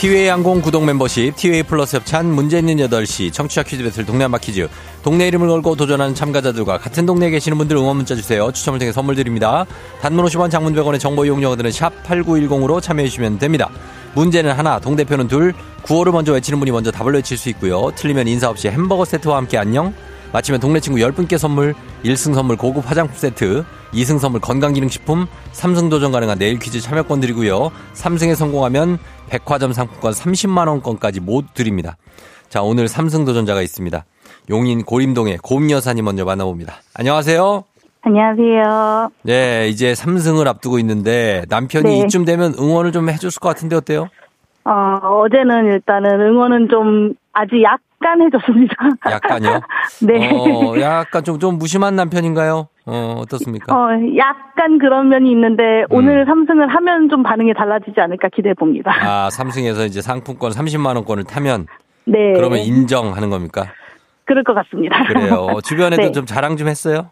티웨이 항공 구독 멤버십, 티웨이 플러스 협찬, 문제 있는 8시, 청취자 퀴즈 배틀 동네 한바 퀴즈. 동네 이름을 걸고 도전하는 참가자들과 같은 동네에 계시는 분들 응원 문자 주세요. 추첨을 통해 선물 드립니다. 단문 50원, 장문 100원의 정보 이용료들은 샵 8910으로 참여해주시면 됩니다. 문제는 하나, 동대표는 둘, 구호를 먼저 외치는 분이 먼저 답을 외칠 수 있고요. 틀리면 인사 없이 햄버거 세트와 함께 안녕. 마치면 동네 친구 10분께 선물, 1승 선물 고급 화장품 세트, 2승 선물 건강기능식품, 3승 도전 가능한 내일 퀴즈 참여권 드리고요. 3승에 성공하면 백화점 상품권 30만원권까지 모두 드립니다. 자, 오늘 3승 도전자가 있습니다. 용인 고림동의 곰여사님 먼저 만나봅니다. 안녕하세요. 안녕하세요. 네, 이제 3승을 앞두고 있는데 남편이 네. 이쯤 되면 응원을 좀 해줬을 것 같은데 어때요? 어, 어제는 일단은 응원은 좀 아주 약 간 해줬습니다. 약간요? 네. 어, 약간 좀, 좀 무심한 남편인가요? 어, 어떻습니까? 어, 약간 그런 면이 있는데 오늘 삼승을 하면 좀 반응이 달라지지 않을까 기대해 봅니다. 음. 아, 삼승에서 이제 상품권 30만원권을 타면 네. 그러면 인정하는 겁니까? 그럴 것 같습니다. 그래요. 주변에도 네. 좀 자랑 좀 했어요?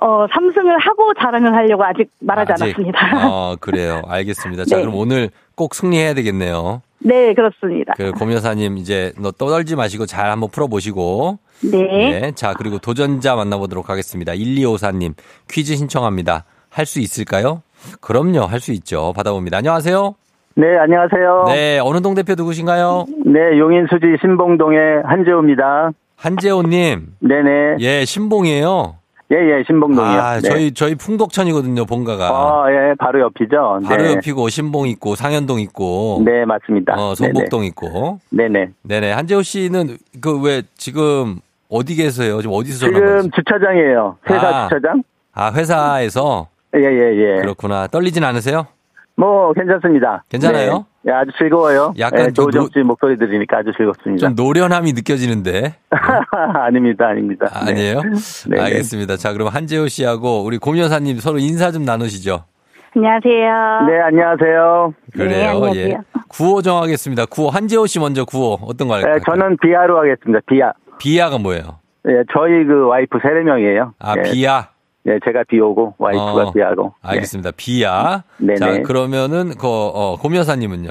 어, 삼승을 하고 자랑을 하려고 아직 말하지 아직? 않았습니다. 어, 그래요. 알겠습니다. 자, 네. 그럼 오늘 꼭 승리해야 되겠네요. 네, 그렇습니다. 그 고묘사님 이제 너 떠들지 마시고 잘 한번 풀어보시고. 네. 자, 그리고 도전자 만나보도록 하겠습니다. 1254님 퀴즈 신청합니다. 할 수 있을까요? 그럼요. 할 수 있죠. 받아봅니다. 안녕하세요. 네, 안녕하세요. 네, 어느 동 대표 누구신가요? 네, 용인 수지 신봉동의 한재호입니다. 한재호님. 네네. 예, 신봉이에요. 예, 예, 신봉동이요. 아, 네. 저희 저희 풍덕천이거든요. 본가가. 어, 예, 바로 옆이죠. 바로 네. 옆이고 신봉 있고 상현동 있고. 네, 맞습니다. 어, 성북동 있고. 네네. 네네. 한재호 씨는 그 왜 지금 어디 계세요? 지금 어디서 전화 지금? 주차장이에요. 회사 아. 주차장? 아, 회사에서 예, 예, 예. 그렇구나. 떨리진 않으세요? 뭐, 괜찮습니다. 괜찮아요? 네, 예, 아주 즐거워요. 약간 예, 좀 조정 씨 목소리 들으니까 아주 즐겁습니다. 좀 노련함이 느껴지는데. 아닙니다, 아닙니다. 네. 아니에요? 네, 네. 알겠습니다. 자, 그럼 한재호 씨하고 우리 고여사님 서로 인사 좀 나누시죠. 안녕하세요. 네, 안녕하세요. 그래요. 네, 안녕하세요. 예. 구호 정하겠습니다. 구호 한재호 씨 먼저 구호 어떤 거 할까요? 예, 저는 비아로 하겠습니다. 비아. 비아가 뭐예요? 예, 저희 그 와이프 세네 명이에요. 아, 예, 비아. 예, 제가 비오고 와이프가 어, 비아고. 예. 알겠습니다. 비아. 네네. 자, 그러면은 그 어, 고여사님은요?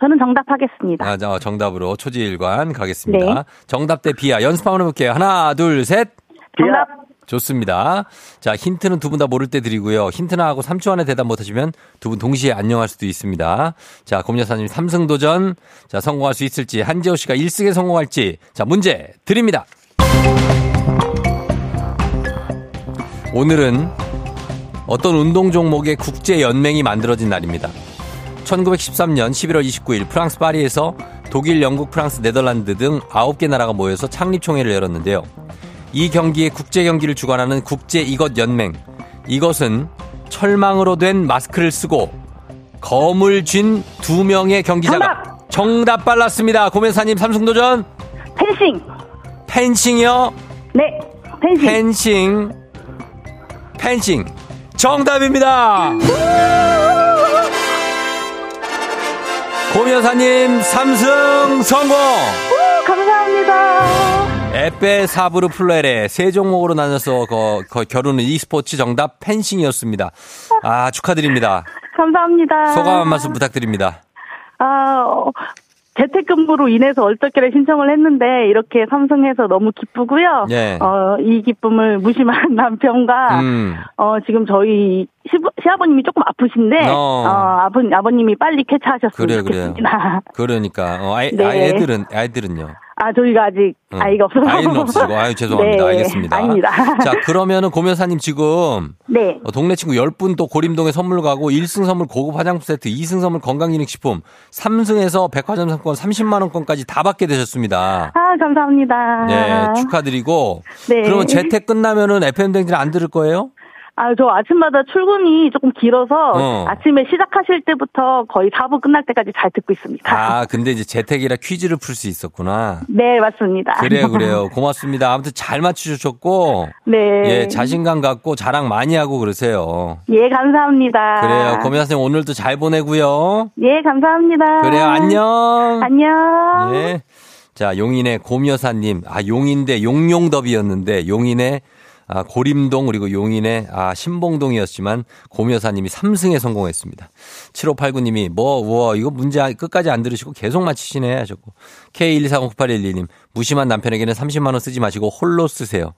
저는 정답하겠습니다. 아, 자, 정답으로 초지일관 가겠습니다. 네. 정답 대 비아 연습 한번 해볼게요. 하나, 둘, 셋. 비아. 정답. 좋습니다. 자, 힌트는 두 분 다 모를 때 드리고요. 힌트나 하고 3초 안에 대답 못하시면 두 분 동시에 안녕할 수도 있습니다. 자, 곰여사님 3승 도전. 자, 성공할 수 있을지, 한재호 씨가 1승에 성공할지. 자, 문제 드립니다. 오늘은 어떤 운동 종목의 국제 연맹이 만들어진 날입니다. 1913년 11월 29일 프랑스 파리에서 독일, 영국, 프랑스, 네덜란드 등 9개 나라가 모여서 창립총회를 열었는데요. 이 경기의 국제 경기를 주관하는 국제 이것 연맹. 이것은 철망으로 된 마스크를 쓰고 검을 쥔 두 명의 경기자가 정답, 빨랐습니다. 고면사님 삼승 도전 펜싱. 펜싱이요. 네, 펜싱. 펜싱 펜싱 정답입니다. 고면사님 삼승 성공. 오, 감사합니다. 에페 사브르 플레레 세 종목으로 나눠서 거, 거, 겨루는 e스포츠 정답 펜싱이었습니다. 아 축하드립니다. 감사합니다. 소감 한 말씀 부탁드립니다. 아, 어, 재택근무로 인해서 얼떨결에 신청을 했는데 이렇게 삼성해서 너무 기쁘고요. 예. 어, 이 기쁨을 무심한 남편과 음. 어, 지금 저희 시부, 시아버님이 조금 아프신데 어. 어, 아버, 아버님이 빨리 쾌차하셨으면 그래 그래요. 좋겠습니다. 그러니까 어, 아이, 네. 아이들은 아이들은요. 아, 저희가 아직 응. 아이가 없어서. 아이는 없으시고 아유 죄송합니다. 네, 알겠습니다. 아닙니다. 자 그러면은 고면사님 지금 네. 어, 동네 친구 10분 또 고림동에 선물 가고 1승 선물 고급 화장품 세트, 2승 선물 건강기능식품, 3승에서 백화점 상권 30만 원권까지 다 받게 되셨습니다. 아, 감사합니다. 네, 축하드리고. 네. 그러면 재택 끝나면은 FM 댕진 안 들을 거예요? 아, 저 아침마다 출근이 조금 길어서 어. 아침에 시작하실 때부터 거의 4부 끝날 때까지 잘 듣고 있습니다. 아, 근데 이제 재택이라 퀴즈를 풀 수 있었구나. 네, 맞습니다. 그래요, 그래요. 고맙습니다. 아무튼 잘 맞추셨고, 네. 예, 자신감 갖고 자랑 많이 하고 그러세요. 예, 감사합니다. 그래요. 고민아 선생님 오늘도 잘 보내고요. 예, 감사합니다. 그래요, 안녕. 안녕. 예. 자, 용인의 고미여사님, 아, 용인대 용용더비였는데, 용인의 아, 고림동 그리고 용인의 아, 신봉동이었지만 고미여사님이 3승에 성공했습니다. 7589님이 뭐, 뭐, 이거 문제 끝까지 안 들으시고 계속 맞히시네 하셨고. K124098112님, 무심한 남편에게는 30만 원 쓰지 마시고 홀로 쓰세요.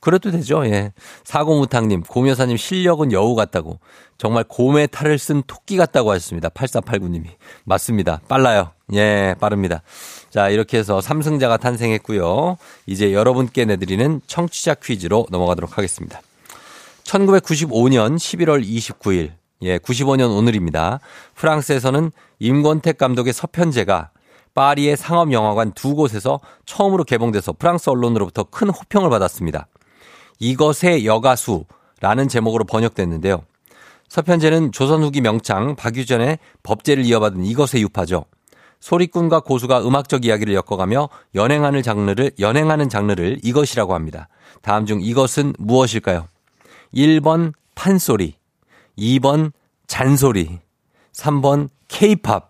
그래도 되죠, 예. 사고무탕님, 고미여사님 실력은 여우 같다고. 정말 곰의 탈을 쓴 토끼 같다고 하셨습니다. 8489님이. 맞습니다. 빨라요. 예, 빠릅니다. 자, 이렇게 해서 삼승자가 탄생했고요. 이제 여러분께 내드리는 청취자 퀴즈로 넘어가도록 하겠습니다. 1995년 11월 29일, 예, 95년 오늘입니다. 프랑스에서는 임권택 감독의 서편제가 파리의 상업영화관 두 곳에서 처음으로 개봉돼서 프랑스 언론으로부터 큰 호평을 받았습니다. 이것의 여가수라는 제목으로 번역됐는데요. 서편제는 조선 후기 명창 박유전의 법제를 이어받은 이것의 유파죠. 소리꾼과 고수가 음악적 이야기를 엮어가며 연행하는 장르를 연행하는 장르를 이것이라고 합니다. 다음 중 이것은 무엇일까요? 1번 판소리, 2번 잔소리, 3번 케이팝.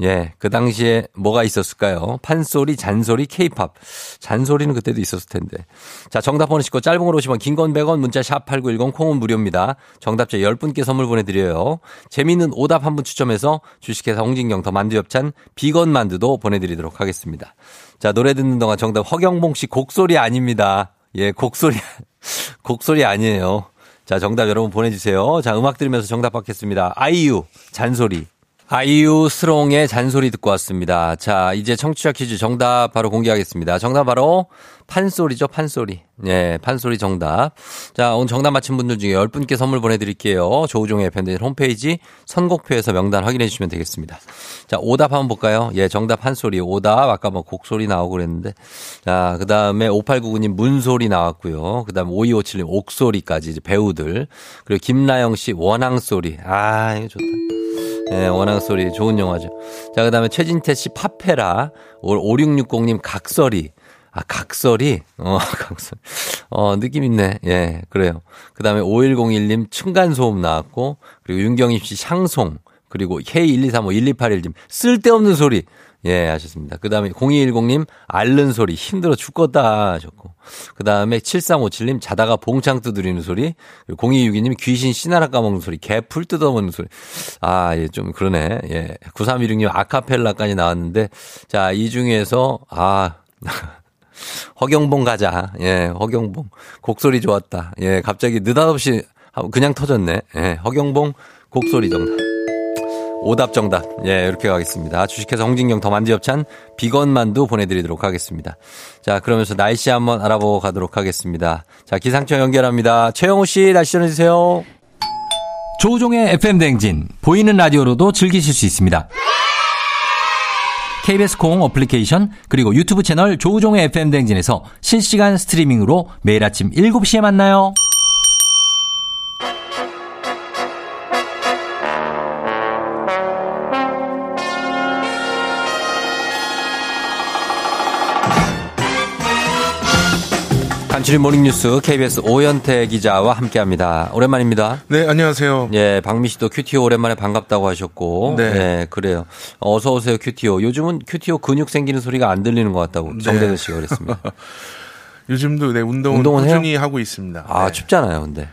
예, 그 당시에 뭐가 있었을까요? 판소리, 잔소리, 케이팝. 잔소리는 그때도 있었을 텐데. 자, 정답 보내시고 짧은 걸 오시면 긴건 100원, 문자 샵 8910, 콩은 무료입니다. 정답자 10분께 선물 보내드려요. 재미있는 오답 한 분 추첨해서 주식회사 홍진경 더 만두엽찬 비건 만두도 보내드리도록 하겠습니다. 자, 노래 듣는 동안 정답 허경봉 씨 곡소리 아닙니다. 예, 곡소리, 곡소리 아니에요. 자, 정답 여러분 보내주세요. 자, 음악 들으면서 정답 받겠습니다. 아이유, 잔소리. 아이유 스롱의 잔소리 듣고 왔습니다. 자, 이제 청취자 퀴즈 정답 바로 공개하겠습니다. 정답 바로 판소리죠, 판소리. 예, 판소리 정답. 자, 오늘 정답 맞힌 분들 중에 10분께 선물 보내드릴게요. 조우종의 팬데믹 홈페이지 선곡표에서 명단 확인해 주시면 되겠습니다. 자, 오답 한번 볼까요? 예, 정답 판소리. 오답. 아까 뭐 곡소리 나오고 그랬는데. 자, 그 다음에 5899님 문소리 나왔고요. 그 다음에 5257님 옥소리까지 배우들. 그리고 김나영 씨 원앙소리. 아, 이거 좋다. 예, 원앙 소리 좋은 영화죠. 자, 그 다음에 최진태 씨 파페라, 5660님 각설이. 아, 각설이? 어, 각설. 어, 느낌 있네. 예, 그래요. 그 다음에 5101님 층간소음 나왔고, 그리고 윤경임 씨 샹송, 그리고 K123512811님 쓸데없는 소리. 예, 하셨습니다. 그 다음에 0210님 앓는 소리, 힘들어 죽겠다 하셨고. 그 다음에 7357님 자다가 봉창 두드리는 소리. 그리고 0262님 귀신 씨나라 까먹는 소리, 개풀 뜯어먹는 소리. 아, 예, 좀 그러네. 예. 9316님 아카펠라까지 나왔는데, 자, 이 중에서, 아, 허경봉 가자. 예, 허경봉. 곡소리 좋았다. 예, 갑자기 느닷없이 그냥 터졌네. 예, 허경봉 곡소리 정답. 오답 정답. 예, 이렇게 가겠습니다. 주식회사 홍진경 더 만두엽찬 비건 만두 보내드리도록 하겠습니다. 자, 그러면서 날씨 한번 알아보고 가도록 하겠습니다. 자, 기상청 연결합니다. 최영호 씨, 날씨 전해주세요. 조우종의 FM 댕진 보이는 라디오로도 즐기실 수 있습니다. KBS 콩 어플리케이션 그리고 유튜브 채널 조우종의 FM 댕진에서 실시간 스트리밍으로 매일 아침 7시에 만나요. 간추린 모닝뉴스 KBS 오현태 기자와 함께합니다. 오랜만입니다. 네, 안녕하세요. 예, 박미 씨도 큐티오 오랜만에 반갑다고 하셨고, 네. 네, 그래요. 어서 오세요 큐티오. 요즘은 큐티오 근육 생기는 소리가 안 들리는 것 같다고 네. 정대근 씨가 그랬습니다. 요즘도 네, 운동은, 운동은 해요? 꾸준히 하고 있습니다. 아 네. 춥잖아요, 근데.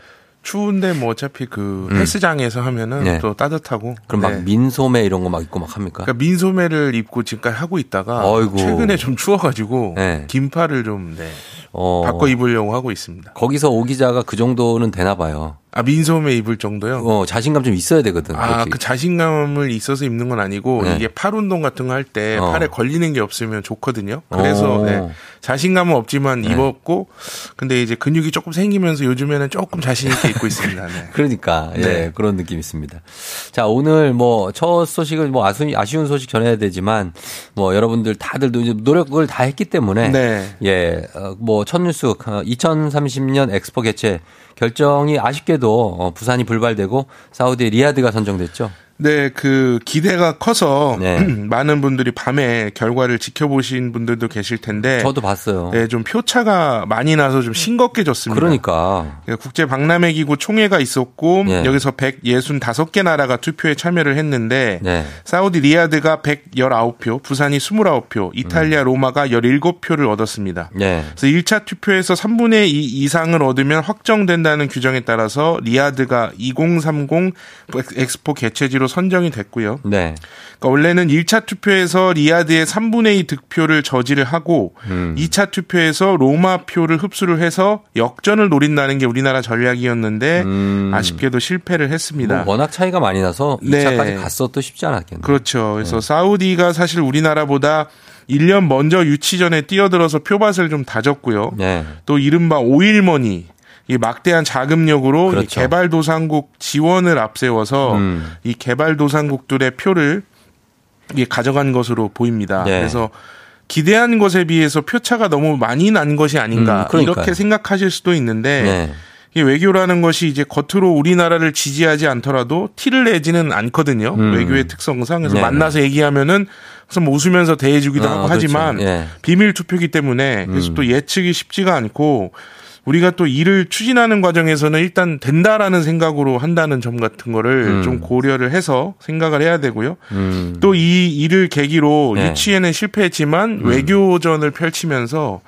추운데 뭐 어차피 그 음. 헬스장에서 하면은 네. 또 따뜻하고. 그럼 네. 막 민소매 이런 거 막 입고 막 합니까? 그러니까 민소매를 입고 지금까지 하고 있다가 어이구. 최근에 좀 추워가지고 네. 긴팔을 좀 네, 어, 바꿔 입으려고 하고 있습니다. 거기서 오 기자가 그 정도는 되나 봐요. 아 민소매 입을 정도요? 어, 자신감 좀 있어야 되거든. 아, 그렇게. 그 자신감을 있어서 입는 건 아니고 네. 이게 팔 운동 같은 거 할때 어. 팔에 걸리는 게 없으면 좋거든요. 그래서 오. 네, 자신감은 없지만 네. 입었고 근데 이제 근육이 조금 생기면서 요즘에는 조금 자신 있게 입고 있습니다. 네. 그러니까 예 네. 그런 느낌이 있습니다. 자 오늘 뭐 첫 소식은 뭐 아쉬운, 아쉬운 소식 전해야 되지만 뭐 여러분들 다들 노력을 다 했기 때문에 네. 예뭐 첫 뉴스 2030년 엑스포 개최 결정이 아쉽게도 어, 부산이 불발되고 사우디 리야드가 선정됐죠. 네, 그 기대가 커서 네. 많은 분들이 밤에 결과를 지켜보신 분들도 계실 텐데 저도 봤어요. 네, 좀 표차가 많이 나서 좀 싱겁게 졌습니다. 그러니까 예, 국제 박람회 기구 총회가 있었고 네. 여기서 165개 나라가 투표에 참여를 했는데 네. 사우디 리야드가 119표, 부산이 29표, 이탈리아 로마가 17표를 얻었습니다. 네. 그래서 1차 투표에서 3분의 2 이상을 얻으면 확정된다는 규정에 따라서 리야드가 2030 엑스포 개최지로 선정이 됐고요. 네. 그러니까 원래는 1차 투표에서 리야드의 3분의 2 득표를 저지를 하고 음. 2차 투표에서 로마 표를 흡수를 해서 역전을 노린다는 게 우리나라 전략이었는데 음. 아쉽게도 실패를 했습니다. 뭐 워낙 차이가 많이 나서 네. 2차까지 갔어도 쉽지 않았겠네요. 그렇죠. 네. 그래서 사우디가 사실 우리나라보다 1년 먼저 유치전에 뛰어들어서 표밭을 좀 다졌고요. 네. 또 이른바 오일머니 이 막대한 자금력으로 이 그렇죠. 개발도상국 지원을 앞세워서 음. 이 개발도상국들의 표를 가져간 것으로 보입니다. 네. 그래서 기대한 것에 비해서 표차가 너무 많이 난 것이 아닌가 음. 이렇게 생각하실 수도 있는데 네. 이 외교라는 것이 이제 겉으로 우리나라를 지지하지 않더라도 티를 내지는 않거든요. 음. 외교의 특성상 그래서 네네. 만나서 얘기하면은 그래서 뭐 웃으면서 대해주기도 아, 하고 그렇죠. 하지만 예. 비밀 투표기 때문에 그래서 음. 또 예측이 쉽지가 않고 우리가 또 일을 추진하는 과정에서는 일단 된다라는 생각으로 한다는 점 같은 거를 음. 좀 고려를 해서 생각을 해야 되고요. 음. 또이 일을 계기로 네. 유치에는 실패했지만 외교전을 펼치면서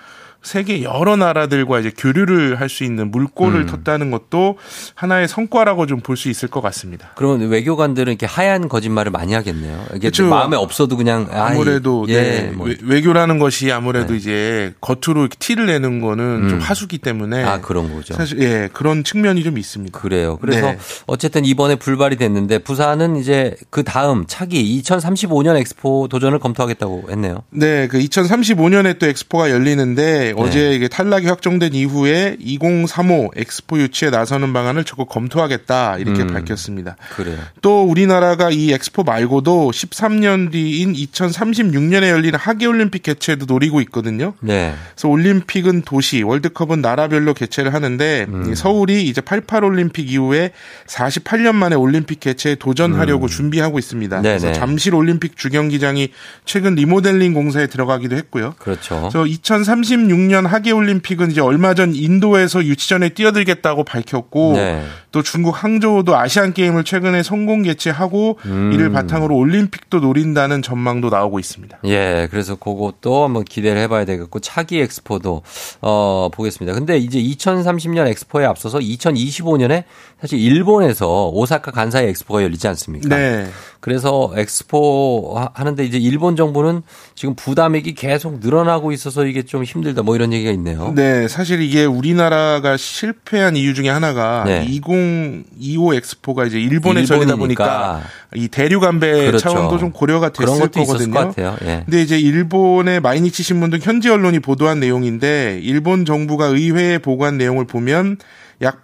세계 여러 나라들과 이제 교류를 할 수 있는 물꼬를 음. 텄다는 것도 하나의 성과라고 좀 볼 수 있을 것 같습니다. 그러면 외교관들은 이렇게 하얀 거짓말을 많이 하겠네요. 이게 그쵸. 마음에 없어도 그냥 아무래도 예, 네, 뭐. 외- 외교라는 것이 아무래도 네. 이제 겉으로 이렇게 티를 내는 거는 좀 음. 하수기 때문에 아 그런 거죠. 사실 예 그런 측면이 좀 있습니다. 그래요. 그래서 네. 어쨌든 이번에 불발이 됐는데 부산은 이제 그 다음 차기 2035년 엑스포 도전을 검토하겠다고 했네요. 네, 그 2035년에 또 엑스포가 열리는데 네. 어제 이게 탈락이 확정된 이후에 2035 엑스포 유치에 나서는 방안을 적극 검토하겠다 이렇게 음. 밝혔습니다. 그래요. 또 우리나라가 이 엑스포 말고도 13년 뒤인 2036년에 열리는 하계 올림픽 개최도 노리고 있거든요. 네. 그래서 올림픽은 도시, 월드컵은 나라별로 개최를 하는데 음. 이 서울이 이제 88 올림픽 이후에 48년 만에 올림픽 개최에 도전하려고 준비하고 있습니다. 음. 네네. 그래서 잠실 올림픽 주경기장이 최근 리모델링 공사에 들어가기도 했고요. 그렇죠. 저2036 년 하계 올림픽은 이제 얼마 전 인도에서 유치전에 뛰어들겠다고 밝혔고 네. 또 중국 항저우도 아시안 게임을 최근에 성공 개최하고 음. 이를 바탕으로 올림픽도 노린다는 전망도 나오고 있습니다. 예, 그래서 그것도 한번 기대를 해봐야 되겠고 차기 엑스포도 어 보겠습니다. 근데 이제 2030년 엑스포에 앞서서 2025년에 사실 일본에서 오사카 간사이 엑스포가 열리지 않습니까? 네. 그래서 엑스포 하- 하는데 이제 일본 정부는 지금 부담액이 계속 늘어나고 있어서 이게 좀 힘들다 뭐 이런 얘기가 있네요. 네, 사실 이게 우리나라가 실패한 이유 중에 하나가 네. 2025 엑스포가 이제 일본에서 열리다 보니까 이 대륙 안배 그렇죠. 차원도 좀 고려가 됐을 거거든요. 예. 근데 이제 일본의 마이니치 신문 등 현지 언론이 보도한 내용인데 일본 정부가 의회에 보고한 내용을 보면 약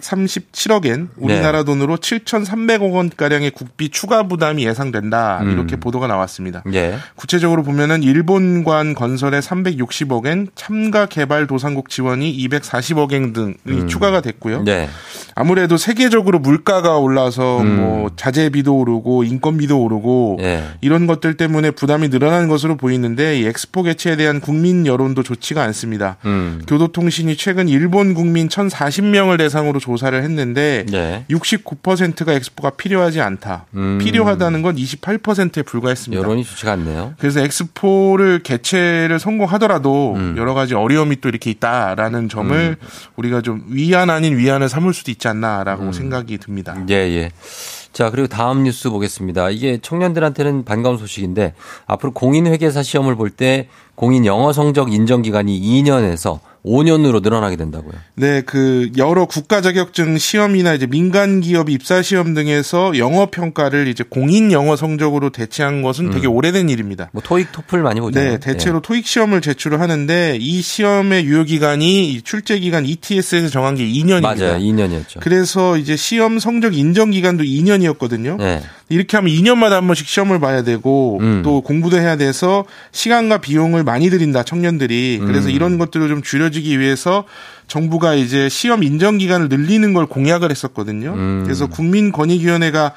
837억엔 우리나라 돈으로 7,300억 원 가량의 국비 추가 부담이 예상된다 음. 이렇게 보도가 나왔습니다. 예. 구체적으로 보면은 일본관 건설에 360억엔, 참가 개발 도상국 지원이 240억엔 등이 음. 추가가 됐고요. 네. 아무래도 세계적으로 물가가 올라서 음. 뭐 자재비도 오르고 인건비도 오르고 예. 이런 것들 때문에 부담이 늘어나는 것으로 보이는데 이 엑스포 개최에 대한 국민 여론도 좋지가 않습니다. 음. 교도통신이 최근 일본 국민 1,040명을 대상으로 조사를 했는데 네. 69%가 엑스포가 필요하지 않다. 음. 필요하다는 건 28%에 불과했습니다. 여론이 좋지가 않네요. 그래서 엑스포를 개최를 성공하더라도 음. 여러 가지 어려움이 또 이렇게 있다라는 점을 우리가 좀 위안 아닌 위안을 삼을 수도 있지 않나라고 음. 생각이 듭니다. 예, 예. 자, 그리고 다음 뉴스 보겠습니다. 이게 청년들한테는 반가운 소식인데 앞으로 공인회계사 시험을 볼 때 공인 영어 성적 인정 기간이 2년에서 5년으로 늘어나게 된다고요. 네, 그 여러 국가 자격증 시험이나 이제 민간 기업 입사 시험 등에서 영어 평가를 이제 공인 영어 성적으로 대체한 것은 되게 오래된 일입니다. 뭐 토익, 토플 많이 보잖아요. 네, 대체로 토익 시험을 제출을 하는데 이 시험의 유효 기간이 이 출제 기간 ETS에서 정한 게 예. 2년입니다. 맞아요. 2년이었죠. 그래서 이제 시험 성적 인정 기간도 2년이었거든요. 네. 이렇게 하면 2년마다 한 번씩 시험을 봐야 되고 음. 또 공부도 해야 돼서 시간과 비용을 많이 들인다 청년들이 그래서 음. 이런 것들을 좀 줄여주기 위해서 정부가 이제 시험 인정 기간을 늘리는 걸 공약을 했었거든요. 음. 그래서 국민권익위원회가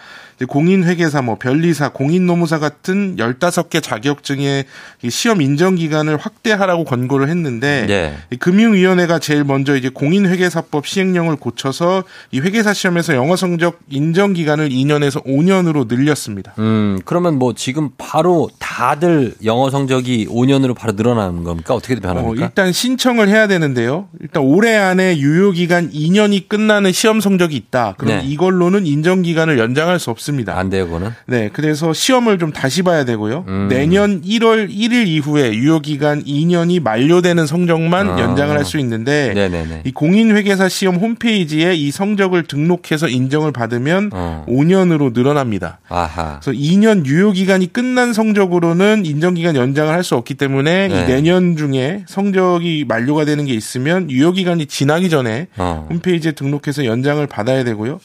공인회계사, 뭐 변리사, 공인노무사 같은 15개 자격증의 이 시험 인정 기간을 확대하라고 권고를 했는데 네. 이 금융위원회가 제일 먼저 이제 공인회계사법 시행령을 고쳐서 이 회계사 시험에서 영어 성적 인정 기간을 2년에서 5년으로 늘렸습니다. 음, 그러면 뭐 지금 바로 다들 영어 성적이 5년으로 바로 늘어나는 겁니까? 어떻게 어, 변합니까? 일단 신청을 해야 되는데요. 일단 올해 안에 유효 기간 2년이 끝나는 시험 성적이 있다. 그럼 네. 이걸로는 인정 기간을 연장할 수 없 습니다. 안 돼요, 그거는. 네, 그래서 시험을 좀 다시 봐야 되고요. 음. 내년 1월 1일 이후에 유효 기간 2년이 만료되는 성적만 아. 연장을 할 수 있는데 네네네. 이 공인회계사 시험 홈페이지에 이 성적을 등록해서 인정을 받으면 어. 5년으로 늘어납니다. 아하. 그래서 2년 유효 기간이 끝난 성적으로는 인정 기간 연장을 할 수 없기 때문에 네. 이 내년 중에 성적이 만료가 되는 게 있으면 유효 기간이 지나기 전에 어. 홈페이지에 등록해서 연장을 받아야 되고요.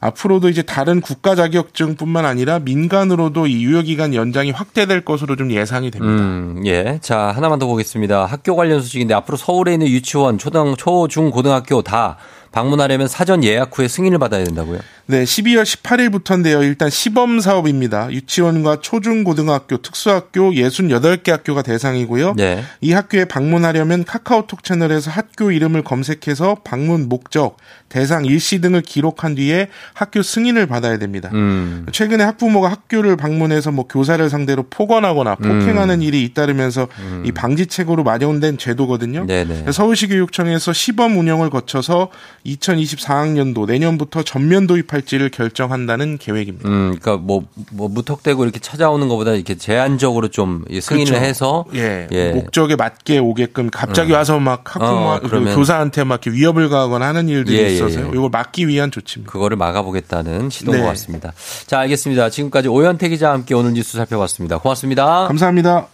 앞으로도 이제 다른 국가 자격증뿐만 아니라 민간으로도 이 유효 기간 연장이 확대될 것으로 좀 예상이 됩니다. 음, 예. 자, 하나만 더 보겠습니다. 학교 관련 소식인데 앞으로 서울에 있는 유치원, 초등, 초, 중, 고등학교 다 방문하려면 사전 예약 후에 승인을 받아야 된다고요? 네, 12월 18일부터인데요. 일단 시범 사업입니다. 유치원과 초중고등학교, 특수학교 68개 학교가 대상이고요. 네. 이 학교에 방문하려면 카카오톡 채널에서 학교 이름을 검색해서 방문 목적, 대상 일시 등을 기록한 뒤에 학교 승인을 받아야 됩니다. 음. 최근에 학부모가 학교를 방문해서 뭐 교사를 상대로 폭언하거나 폭행하는 일이 잇따르면서 이 방지책으로 마련된 제도거든요. 음. 네네. 서울시 교육청에서 시범 운영을 거쳐서 2024학년도 내년부터 전면 도입할지를 결정한다는 계획입니다. 음, 그러니까 뭐, 뭐 무턱대고 이렇게 찾아오는 것보다 이렇게 제한적으로 좀이 승인을 그렇죠. 해서 예, 예. 목적에 맞게 오게끔 갑자기 와서 막 학부모 어, 그 교사한테 막 이렇게 위협을 가하거나 하는 일들이 예, 예, 있어서요. 예. 이걸 막기 위한 조치입니다. 그거를 막아보겠다는 시도인 네. 것 같습니다. 자, 알겠습니다. 지금까지 오현태 기자와 함께 오늘 뉴스 살펴봤습니다. 고맙습니다. 감사합니다.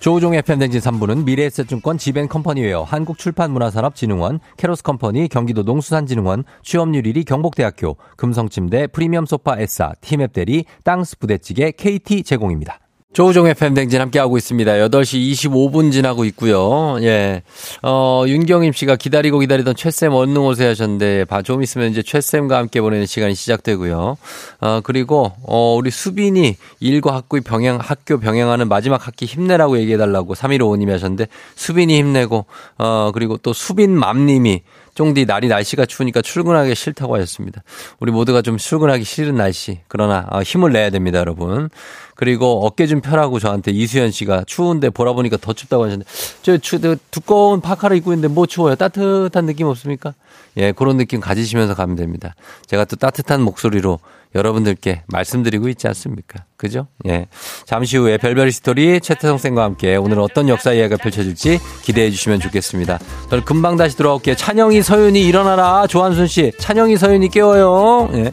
조우종의 팬댕진 3부는 미래에셋증권 지벤컴퍼니웨어 한국출판문화산업진흥원 캐로스컴퍼니 경기도 농수산진흥원 취업률 1위 경북대학교 금성침대 프리미엄소파 S사 티맵대리 땅스 부대찌개 KT 제공입니다. 조우종의 팬댕진 함께하고 있습니다. 8시 25분 지나고 있고요. 예. 어, 윤경임 씨가 기다리고 기다리던 최쌤 얼른 오세요 하셨는데, 봐, 좀 있으면 이제 최쌤과 함께 보내는 시간이 시작되고요. 어, 그리고, 어, 우리 수빈이 일과 학교 병행, 학교 병행하는 마지막 학기 힘내라고 얘기해달라고 3155님이 하셨는데, 수빈이 힘내고, 어, 그리고 또 수빈맘님이 쫑디 날이 날씨가 추우니까 출근하기 싫다고 하셨습니다. 우리 모두가 좀 출근하기 싫은 날씨. 그러나 어, 힘을 내야 됩니다, 여러분. 그리고 어깨 좀 펴라고 저한테 이수연 씨가 추운데 보라 보니까 더 춥다고 하셨는데 저 추, 저 두꺼운 파카를 입고 있는데 뭐 추워요? 따뜻한 느낌 없습니까? 예, 그런 느낌 가지시면서 가면 됩니다. 제가 또 따뜻한 목소리로 여러분들께 말씀드리고 있지 않습니까? 그죠? 예. 잠시 후에 별별 스토리 최태성 쌤과 함께 오늘 어떤 역사 이야기가 펼쳐질지 기대해 주시면 좋겠습니다. 저는 금방 다시 돌아올게요. 찬영이 서윤이 일어나라. 조한순 씨. 찬영이 서윤이 깨워요. 예.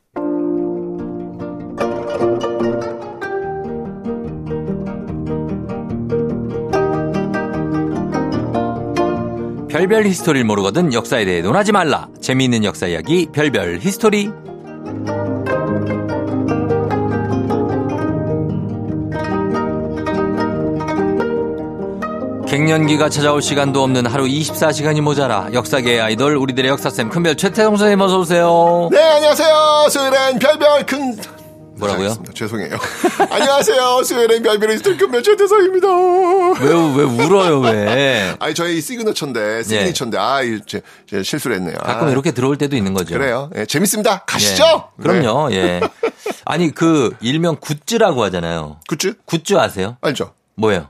별별 히스토리를 모르거든 역사에 대해 논하지 말라. 재미있는 역사 이야기 별별 히스토리. 갱년기가 찾아올 시간도 없는 하루 24시간이 모자라 역사계의 아이돌 우리들의 역사쌤 큰별 최태성 선생님 어서 오세요. 네, 안녕하세요. 수요일엔 별별 큰. 뭐라고요? 알겠습니다. 죄송해요. 안녕하세요. 별별 히스토리 큰별 최태성입니다. 왜, 왜 울어요, 왜? 아니, 저희 시그너처인데, 시그니처인데, 아, 이 제, 제 실수를 했네요. 가끔 아, 이렇게 들어올 때도 있는 거죠. 그래요. 예, 재밌습니다. 가시죠. 예. 그럼요, 예. 아니, 그, 일명 굿즈라고 하잖아요. 굿즈? 굿즈 아세요? 알죠. 뭐예요?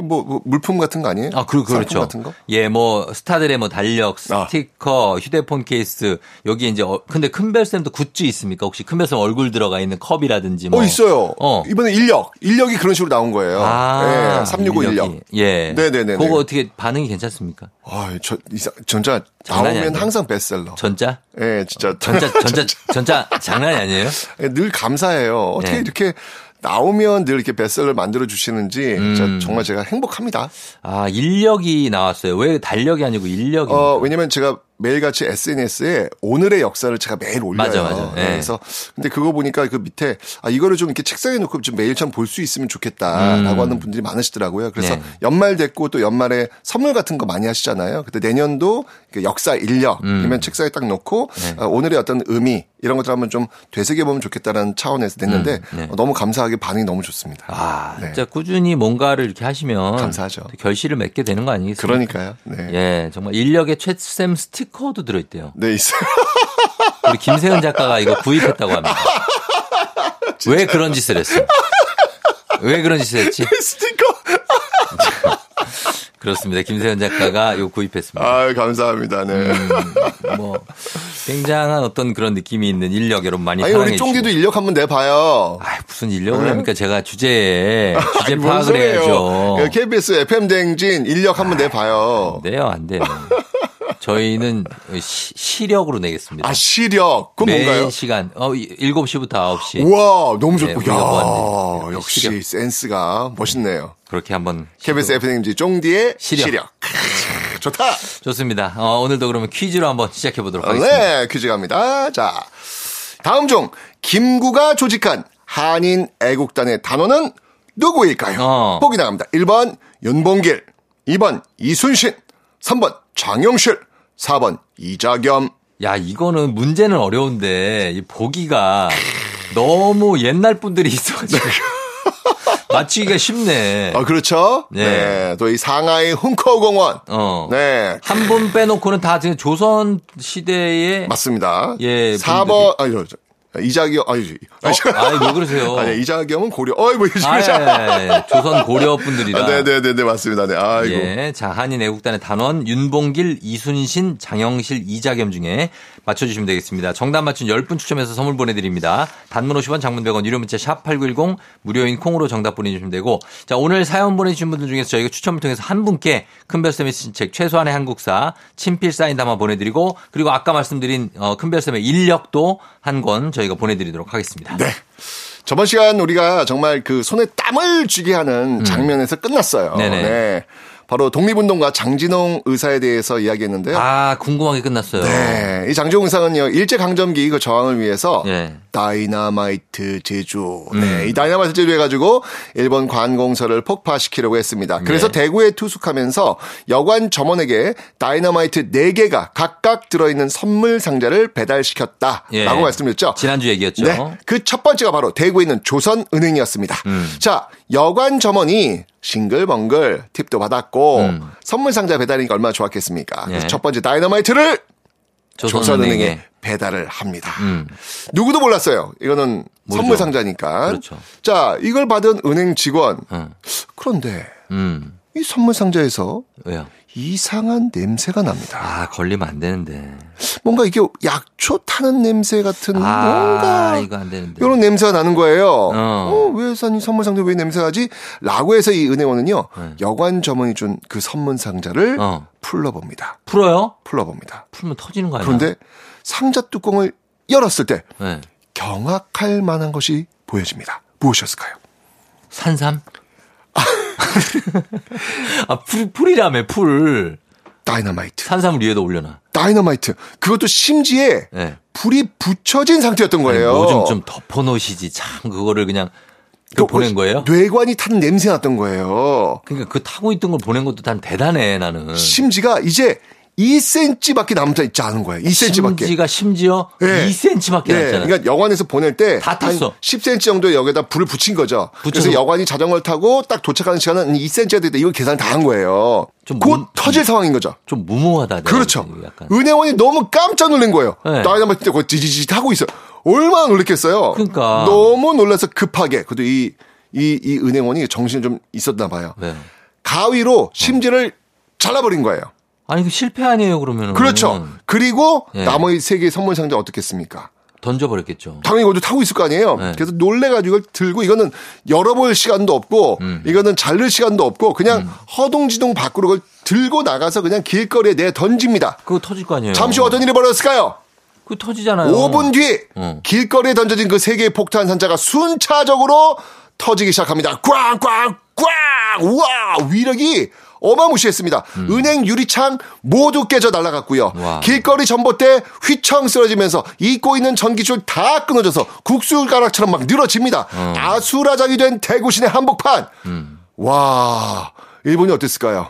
뭐, 뭐 물품 같은 거 아니에요? 아, 그, 그렇죠. 같은 거? 예, 뭐, 스타들의 뭐 달력, 아. 스티커, 휴대폰 케이스, 여기 이제, 어, 근데 큰별쌤도 굿즈 있습니까? 혹시 큰별쌤 얼굴 들어가 있는 컵이라든지 뭐. 어, 있어요. 어. 이번에 인력. 인력이 그런 식으로 나온 거예요. 아, 예, 365 인력. 예. 네 네네네. 그거 어떻게 반응이 괜찮습니까? 아, 저, 이상, 전자 장난이 나오면. 항상 베스트셀러. 전자? 예, 진짜. 전자, 전자, 전자, 장난이 아니에요? 예, 늘 감사해요. 어떻게 네. 이렇게 나오면 늘 이렇게 베스트셀러 만들어 주시는지 음. 정말 제가 행복합니다. 아, 인력이 나왔어요. 왜 달력이 아니고 인력이? 어, 왜냐면 제가 매일같이 SNS에 오늘의 역사를 제가 매일 올려요. 맞아, 맞아. 네, 예. 그래서 근데 그거 보니까 그 밑에 아 이거를 좀 이렇게 책상에 놓고 좀 매일처럼 볼 수 있으면 좋겠다라고 음. 하는 분들이 많으시더라고요. 그래서 네. 연말 됐고 또 연말에 선물 같은 거 많이 하시잖아요. 그때 내년도 그 역사 인력이면 음. 책상에 딱 놓고 네. 어, 오늘의 어떤 의미 이런 것들 한번 좀 되새겨 보면 좋겠다라는 차원에서 냈는데 음, 네. 어, 너무 감사하게 반응이 너무 좋습니다. 아, 네. 진짜 꾸준히 뭔가를 이렇게 하시면 감사하죠. 또 결실을 맺게 되는 거 아니겠습니까? 그러니까요. 네. 예, 정말 인력의 최쌤 스티커도 들어 있대요. 네, 있어요. 우리 김세현 작가가 이거 구입했다고 합니다. 왜 그런 짓을 했어? 왜 그런 짓을 했지? 스티커. 그렇습니다. 김세현 작가가 요 구입했습니다. 아 감사합니다. 네. 음, 뭐 굉장한 어떤 그런 느낌이 있는 인력 여러분 많이 아니 사랑해 우리. 쫑디도 인력 한번 내봐요. 아, 무슨 인력을 네? 합니까? 제가 주제에 주제 아니, 뭔 파악을. 해야죠. 그 KBS FM 대행진 인력 한번 내봐요. 안 돼요, 안 돼요. 저희는 시, 시력으로 내겠습니다. 아 시력 그건 매 뭔가요? 시간 어 7시부터 9시. 우와 너무 네, 좋고 뭐야 하는데. 역시 시력. 센스가 멋있네요. 그렇게 한번 KBS FM지 쫑디의 시력. 시력. 크, 좋다. 좋습니다. 어, 오늘도 그러면 퀴즈로 한번 시작해 보도록 하겠습니다. 네, 퀴즈 갑니다. 자, 다음 중 김구가 조직한 한인 애국단의 단원은 누구일까요? 어. 보기 나갑니다. 1번 윤봉길, 2번 이순신, 3번 장영실, 4번 이자겸. 야, 이거는 문제는 어려운데 이 보기가 너무 옛날 분들이 있어가지고 맞추기가 쉽네. 아, 그렇죠? 네. 네. 또 이 상하이 훈커 공원. 어. 네. 한 분 빼놓고는 다 지금 조선 시대의 맞습니다. 예, 4번, 아니, 저, 저, 이자겸, 아니, 어? 아니, 왜 그러세요? 아니, 이자겸은 고려, 어이, 뭐, 이러지. 아, 예, 예, 예. 조선 고려 분들이라. 아, 네네네 네, 맞습니다. 네, 아이고. 예. 자, 한인 애국단의 단원 윤봉길, 이순신, 장영실, 이자겸 중에 맞춰주시면 되겠습니다. 정답 맞춘 10분 추첨해서 선물 보내드립니다. 단문 50원, 장문 100원, 유료 문자 샵 8910, 무료인 콩으로 정답 보내주시면 되고, 자, 오늘 사연 보내주신 분들 중에서 저희가 추첨을 통해서 한 분께 큰별쌤의 쓰신 책 최소한의 한국사, 친필 사인 담아 보내드리고, 그리고 아까 말씀드린 어, 큰별쌤의 인력도 한권 저희가 보내드리도록 하겠습니다. 네. 저번 시간 우리가 정말 그 손에 땀을 쥐게 하는 장면에서 끝났어요. 음. 네네. 네. 바로 독립운동가 장진홍 의사에 대해서 이야기했는데요. 아, 궁금하게 끝났어요. 네. 이 장진홍 의사는요, 일제강점기 그 저항을 위해서 예. 다이나마이트 제조. 음. 네. 이 다이나마이트 제조 해가지고 일본 관공서를 폭파시키려고 했습니다. 그래서 네. 대구에 투숙하면서 여관 점원에게 다이나마이트 4개가 각각 들어있는 선물 상자를 배달시켰다라고 예. 말씀드렸죠. 지난주 얘기였죠. 네. 그 첫 번째가 바로 대구에 있는 조선은행이었습니다. 음. 자, 여관 점원이 싱글벙글 팁도 받았고 선물 상자 배달이니까 얼마나 좋았겠습니까? 그래서 음. 예. 첫 번째 다이너마이트를 조선은행에. 조선은행에 배달을 합니다. 음. 누구도 몰랐어요. 이거는 모르죠. 선물 상자니까. 그렇죠. 자, 이걸 받은 은행 직원. 응. 그런데 음. 이 선물 상자에서 왜요? 이상한 냄새가 납니다. 아, 걸리면 안 되는데. 뭔가 이게 약초 타는 냄새 같은 아, 뭔가 이거 안 되는데. 이런 냄새가 나는 거예요. 어. 어, 왜 사니 선물 상자 왜 냄새가 나지? 라고 해서 이 은행원은요. 네. 여관 점원이 준 그 선물 상자를 어. 풀러 봅니다. 풀어요? 풀러 봅니다. 풀면 터지는 거 아니야? 그런데 상자 뚜껑을 열었을 때 네. 경악할 만한 것이 보여집니다. 무엇이었을까요? 산삼? 아, 풀, 풀이라며, 풀. 다이너마이트. 산삼을 위에다 올려놔. 다이너마이트. 그것도 심지에 네. 불이 붙여진 상태였던 거예요. 뭐 좀 좀 덮어놓으시지. 참, 그거를 그냥 그 보낸 거예요? 뇌관이 타는 냄새 났던 거예요. 그러니까 그 타고 있던 걸 보낸 것도 난 대단해, 나는. 심지가 이제 2cm밖에 남아 있지 않은 거예요. 2cm밖에. 심지가 심지어 네. 2cm밖에 네, 남잖아. 그러니까 여관에서 보낼 때 다 안 탔어. 10cm 정도 여기다 불을 붙인 거죠. 붙여서. 그래서 여관이 자전거를 타고 딱 도착하는 시간은 2cm가 되다 이걸 계산 다 한 거예요. 좀곧 문- 터질 상황인 거죠. 좀 무모하다. 그렇죠. 약간. 은행원이 너무 깜짝 놀란 거예요. 네. 다이나마이트 때 거기 지지지 하고 있어요. 얼마나 놀랬겠어요. 그러니까. 너무 놀라서 급하게 그래도 이, 이, 이 은행원이 정신이 좀 있었나 봐요. 네. 가위로 심지를 잘라버린 거예요. 아니, 그 실패 아니에요, 그러면은. 그렇죠. 그리고 예. 나머지 세 개의 선물 상자 어떻겠습니까? 던져버렸겠죠. 당연히 이것도 타고 있을 거 아니에요. 네. 그래서 놀래가지고 이걸 들고 이거는 열어볼 시간도 없고 음. 이거는 자를 시간도 없고 그냥 허둥지둥 밖으로 그걸 들고 나가서 그냥 길거리에 내 던집니다. 그거 터질 거 아니에요. 잠시 후 어떤 일이 벌어졌을까요? 그거 터지잖아요. 5분 뒤 어. 길거리에 던져진 그 세 개의 폭탄 산자가 순차적으로 터지기 시작합니다. 꽝꽝꽝! 우와! 위력이 어마무시했습니다. 은행 유리창 모두 깨져 날아갔고요. 음. 와. 길거리 전봇대 휘청 쓰러지면서 잇고 있는 전기줄 다 끊어져서 국수가락처럼 막 늘어집니다. 어. 아수라장이 된 대구신의 한복판. 음. 와, 일본이 어땠을까요?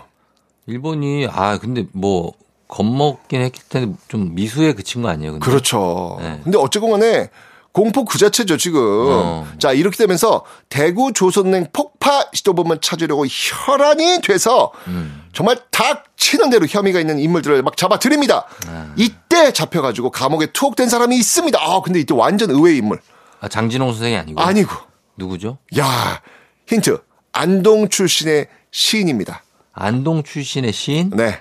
일본이, 아, 근데 뭐, 겁먹긴 했을 텐데 좀 미수에 그친 거 아니에요, 근데. 그렇죠. 네. 근데 어쨌건 간에 공포 그 자체죠, 지금. 어. 자, 이렇게 되면서 대구 조선은행 폭파 시도범을 찾으려고 혈안이 돼서 음. 정말 닥치는 대로 혐의가 있는 인물들을 막 잡아들입니다. 네. 이때 잡혀가지고 감옥에 투옥된 사람이 있습니다. 아, 근데 이때 완전 의외의 인물. 아, 장진홍 선생이 아니고. 아니고. 누구죠? 야 힌트. 안동 출신의 시인입니다. 안동 출신의 시인? 네.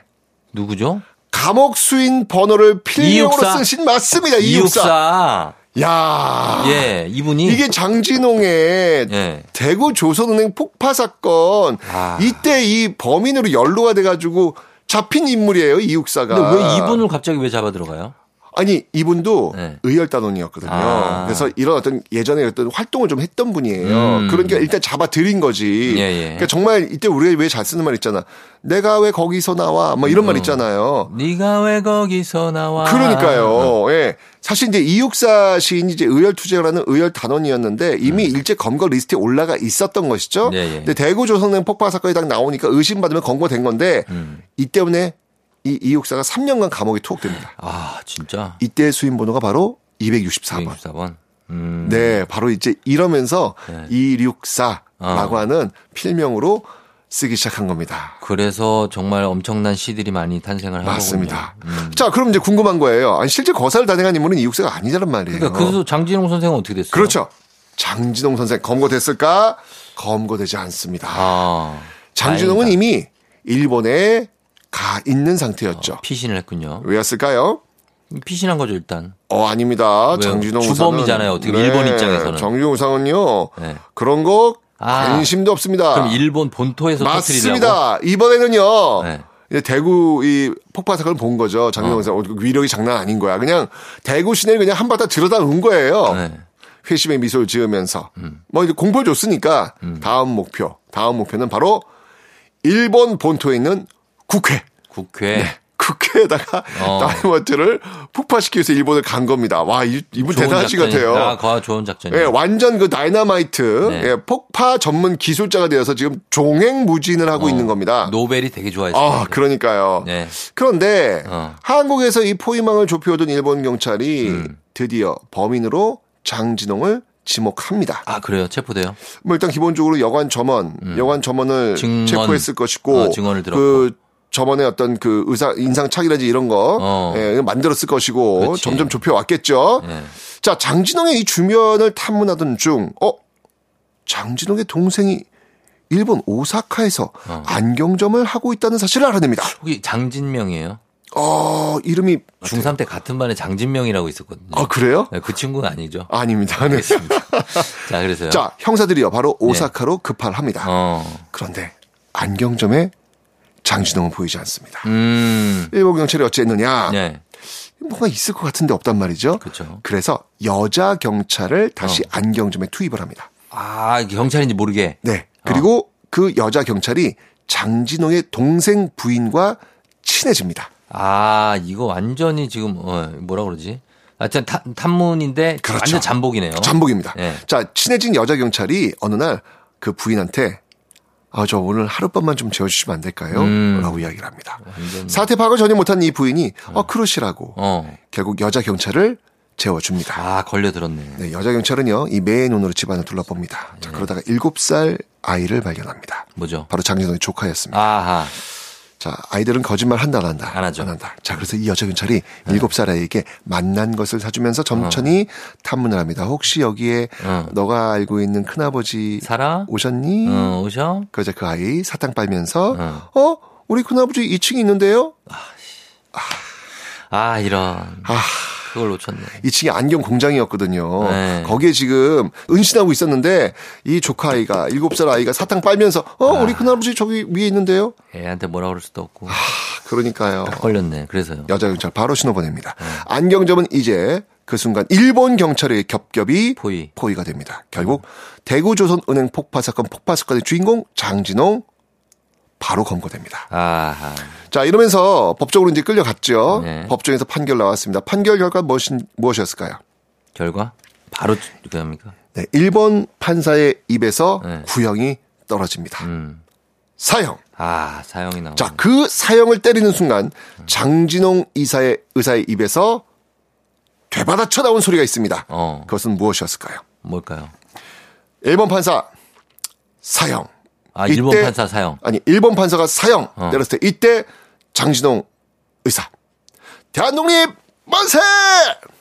누구죠? 감옥 수인 번호를 필명으로 이육사? 쓴 시인 맞습니다. 이육사. 이육사. 야. 예, 이분이 이게 장진홍의 예. 대구 조선은행 폭파 사건 아. 이때 이 범인으로 연루가 돼가지고 잡힌 인물이에요 이육사가. 근데 왜 이분을 갑자기 왜 잡아 들어가요? 아니 이분도 네. 의열단원이었거든요. 아. 그래서 이런 어떤 예전에 어떤 활동을 좀 했던 분이에요. 음. 그러니까 일단 잡아 들인 거지. 예, 예. 그러니까 정말 이때 우리가 왜 잘 쓰는 말 있잖아. 내가 왜 거기서 나와? 뭐 이런 말 있잖아요. 네가 왜 거기서 나와? 그러니까요. 예. 사실 이제 이육사 시인이 이제 의열 투쟁을 의열 단원이었는데 이미 일제 검거 리스트에 올라가 있었던 것이죠. 음. 예, 예. 근데 대구 조선은행 폭파 사건이 딱 나오니까 의심받으면 검거된 건데 음. 이 때문에 이 이육사가 3년간 감옥에 투옥됩니다. 아, 진짜. 이때 수인 번호가 바로 264번. 264번. 음. 네, 바로 이제 이러면서 네. 264라고 어. 하는 필명으로 쓰기 시작한 겁니다. 그래서 정말 엄청난 시들이 많이 탄생을 하고 맞습니다. 자, 그럼 이제 궁금한 거예요. 아니, 실제 거사를 단행한 인물은 이육사가 아니란 말이에요. 그러니까 그래서 장진홍 선생은 어떻게 됐어요? 그렇죠. 장진홍 선생 검거됐을까? 검거되지 않습니다. 아, 장진홍은 다행이다. 이미 일본에 가 있는 상태였죠. 피신을 했군요. 왜였을까요? 피신한 거죠, 일단. 어, 아닙니다. 왜요? 장진홍 주범이잖아요. 어떻게 일본 입장에서는. 장진홍 우상은요. 네. 그런 거 아. 관심도 없습니다. 그럼 일본 본토에서 터뜨리려고? 맞습니다. 이번에는요. 네. 대구 이 폭파 사건을 본 거죠. 장진홍 어. 우상 위력이 장난 아닌 거야. 그냥 대구 시내를 그냥 한바탕 들여다 놓은 거예요. 네. 회심의 미소를 지으면서 음. 뭐 이제 공포를 줬으니까 다음 목표 다음 목표는 바로 일본 본토에 있는 국회 국회. 국회에다가 어. 다이머트를 폭파시키기 위해서 일본을 간 겁니다. 와 이, 분 대단하시 작전이- 같아요. 아, 거 좋은 작전이에요. 예, 완전 그 다이너마이트 네. 예, 폭파 전문 기술자가 되어서 지금 종횡무진을 하고 어, 있는 겁니다. 노벨이 되게 좋아했어요. 아, 그러니까요. 네. 그런데 어. 한국에서 이 포위망을 좁혀오던 일본 경찰이 음. 드디어 범인으로 장진홍을 지목합니다. 아, 그래요? 체포돼요? 뭐 일단 기본적으로 여관 점원, 여관 점원을 음. 증언. 체포했을 것이고 어, 증언을 들었고. 그 점원의 어떤 그 의사 인상 착이라든지 이런 거 어. 예, 만들었을 것이고 그렇지. 점점 좁혀 왔겠죠. 예. 자, 장진홍의 이 주변을 탐문하던 중, 어, 장진홍의 동생이 일본 오사카에서 어. 안경점을 하고 있다는 사실을 알아냅니다. 혹시 장진명이에요? 어, 이름이, 중3 때 같은 반에 장진명이라고 있었거든요. 아, 그래요? 네, 그 친구는 아니죠. 아닙니다. 네. 알겠습니다. 자, 그래서요. 자, 형사들이요. 바로 오사카로 급발을 합니다. 어. 그런데 안경점에 장진홍은 보이지 않습니다. 음. 일본 경찰이 어찌했느냐? 네. 뭔가 있을 것 같은데 없단 말이죠. 그렇죠. 그래서 여자 경찰을 다시 어. 안경점에 투입을 합니다. 아, 경찰인지 모르게. 네. 그리고 어. 그 여자 경찰이 장진홍의 동생 부인과 친해집니다. 아, 이거 완전히 지금, 어, 뭐라 그러지? 하여튼 타- 탐문인데 그렇죠. 완전 잠복이네요. 잠복입니다. 네. 자, 친해진 여자 경찰이 어느 날 그 부인한테 아, 저 오늘 하룻밤만 좀 재워주시면 안 될까요? 음. 라고 이야기를 합니다. 완전- 사태 파악을 전혀 못한 이 부인이 어, 그러시라고 어. 결국 여자 경찰을 재워줍니다. 아, 걸려들었네. 네, 여자 경찰은요, 이 매의 눈으로 집안을 둘러봅니다. 네. 자, 그러다가 7살 아이를 발견합니다. 뭐죠? 바로 장진홍의 조카였습니다. 아하. 자, 아이들은 거짓말 한다, 안 한다? 안 하죠. 네. 한다. 자, 그래서 이 여자 경찰이 일곱 살 아이에게 만난 것을 사주면서 천천히 탐문을 합니다. 혹시 여기에 어. 너가 알고 있는 큰아버지 살아? 오셨니? 어, 오셔? 그러자 그 아이 사탕 빨면서 어. 어? 우리 큰아버지 2층에 있는데요? 아, 이런. 아, 그걸 놓쳤네. 2층이 안경 공장이었거든요. 네. 거기에 지금 은신하고 있었는데 이 조카 아이가 7살 아이가 사탕 빨면서 어, 아. 우리 큰아버지 저기 위에 있는데요? 애한테 뭐라 그럴 수도 없고. 그러니까요. 딱 걸렸네. 그래서요. 여자 경찰 바로 신호 보냅니다. 네. 안경점은 이제 그 순간 일본 경찰의 겹겹이 포위. 포위가 됩니다. 결국 대구조선은행 폭파 사건 폭파 사건의 주인공 장진홍 바로 검거됩니다. 아하. 자 이러면서 법적으로 이제 끌려갔죠. 네. 법정에서 판결 나왔습니다. 판결 결과 무엇이, 무엇이었을까요? 결과? 바로 그겁니까? 네, 일본 판사의 입에서 네. 구형이 떨어집니다. 음. 사형. 아, 사형이 나오네. 자, 그 사형을 때리는 순간 장진홍 이사의 의사의 입에서 되받아쳐 나온 소리가 있습니다. 어. 그것은 무엇이었을까요? 뭘까요? 일본 판사 사형. 아, 이때- 일본 판사 사형. 아니, 일본 판사가 사형 어. 내렸을 때 이때 장진홍 의사 대한독립 만세!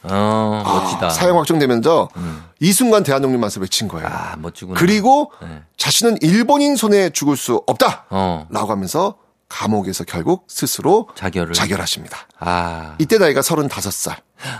어, 멋지다. 아, 사형 확정되면서 이 순간 대한독립 만세 외친 거예요. 아, 멋지구나. 그리고 네. 자신은 일본인 손에 죽을 수 없다. 어. 라고 하면서 감옥에서 결국 스스로 자결을. 자결하십니다. 아. 이때 나이가 35살.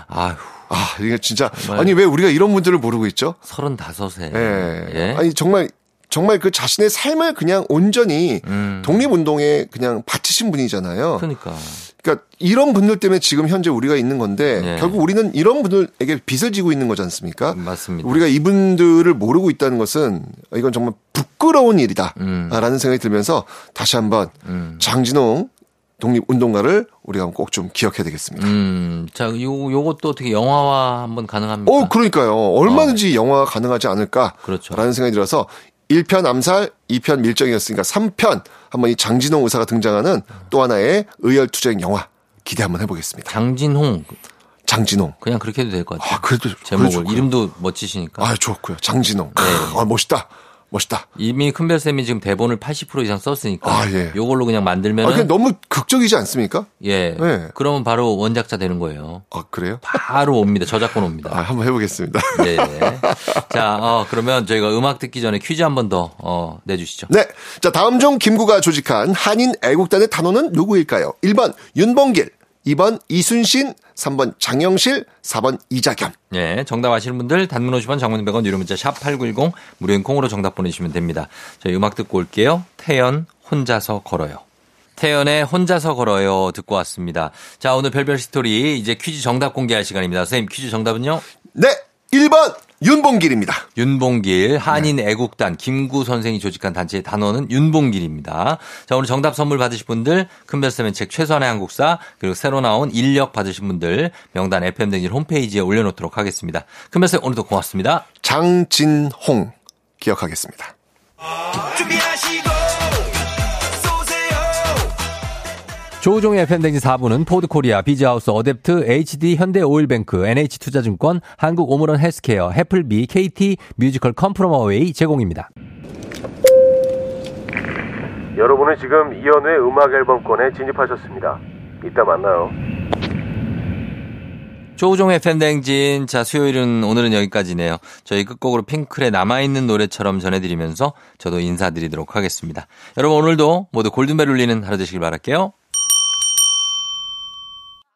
아휴. 아, 이게 진짜 정말. 아니 왜 우리가 이런 분들을 모르고 있죠? 35세. 예. 예. 아니 정말 정말 그 자신의 삶을 그냥 온전히 음. 독립운동에 그냥 바치신 분이잖아요. 그러니까. 그러니까 이런 분들 때문에 지금 현재 우리가 있는 건데 네. 결국 우리는 이런 분들에게 빚을 지고 있는 거지 않습니까? 맞습니다. 우리가 이분들을 모르고 있다는 것은 이건 정말 부끄러운 일이다. 음. 라는 생각이 들면서 다시 한번 음. 장진홍 독립운동가를 우리가 꼭 좀 기억해야 되겠습니다. 음. 자, 요, 요것도 어떻게 영화화 한번 가능합니까? 어, 그러니까요. 얼마든지 영화가 가능하지 않을까. 그렇죠. 라는 생각이 들어서 1편 암살, 2편 밀정이었으니까 3편 한번 이 장진홍 의사가 등장하는 또 하나의 의열투쟁 영화 기대 한번 해보겠습니다. 장진홍. 장진홍. 그냥 그렇게 해도 될 것 같아요. 아, 그래도 제목을. 그래도 이름도 멋지시니까. 아, 좋고요. 장진홍. 네. 아, 멋있다. 멋있다. 이미 큰별 쌤이 지금 대본을 80% 이상 썼으니까. 아, 예. 요걸로 그냥 아, 만들면은. 그냥 너무 극적이지 않습니까? 예. 네. 그러면 바로 원작자 되는 거예요. 아, 그래요? 바로 옵니다. 저작권 옵니다. 아, 한번 해보겠습니다. 네. 자, 어, 그러면 저희가 음악 듣기 전에 퀴즈 한 번 더, 어, 내주시죠. 네. 자, 다음 중 김구가 조직한 한인 애국단의 단원은 누구일까요? 1번 윤봉길, 2번 이순신, 3번 장영실, 4번 이자겸. 예, 정답 아시는 분들 단문 50원 장문 100원 유료 문자 샵 8910 무료인 콩으로 정답 보내주시면 됩니다. 저희 음악 듣고 올게요. 태연 혼자서 걸어요. 태연의 혼자서 걸어요 듣고 왔습니다. 자, 오늘 별별 스토리 이제 퀴즈 정답 공개할 시간입니다. 선생님 퀴즈 정답은요? 네. 1번 윤봉길입니다. 윤봉길 한인 애국단 김구 선생이 조직한 단체의 단원은 윤봉길입니다. 자 오늘 정답 선물 받으실 분들 큰별쌤의 책 최선의 한국사 그리고 새로 나온 인력 받으신 분들 명단 FM댕진 홈페이지에 올려놓도록 하겠습니다. 큰별쌤 오늘도 고맙습니다. 장진홍 기억하겠습니다. 조우종의 FM대행진 4부는 포드코리아, 비즈하우스, 어댑트, HD, 현대오일뱅크, NH투자증권, 한국 오므론 헬스케어, 해플비, KT, 뮤지컬 컴 프롬 어웨이 제공입니다. 여러분은 지금 이현우의 음악 앨범권에 진입하셨습니다. 이따 만나요. 조우종의 팬댕진. 자, 수요일은 오늘은 여기까지네요. 저희 끝곡으로 핑클의 남아있는 노래처럼 전해드리면서 저도 인사드리도록 하겠습니다. 여러분 오늘도 모두 골든벨 울리는 하루 되시길 바랄게요.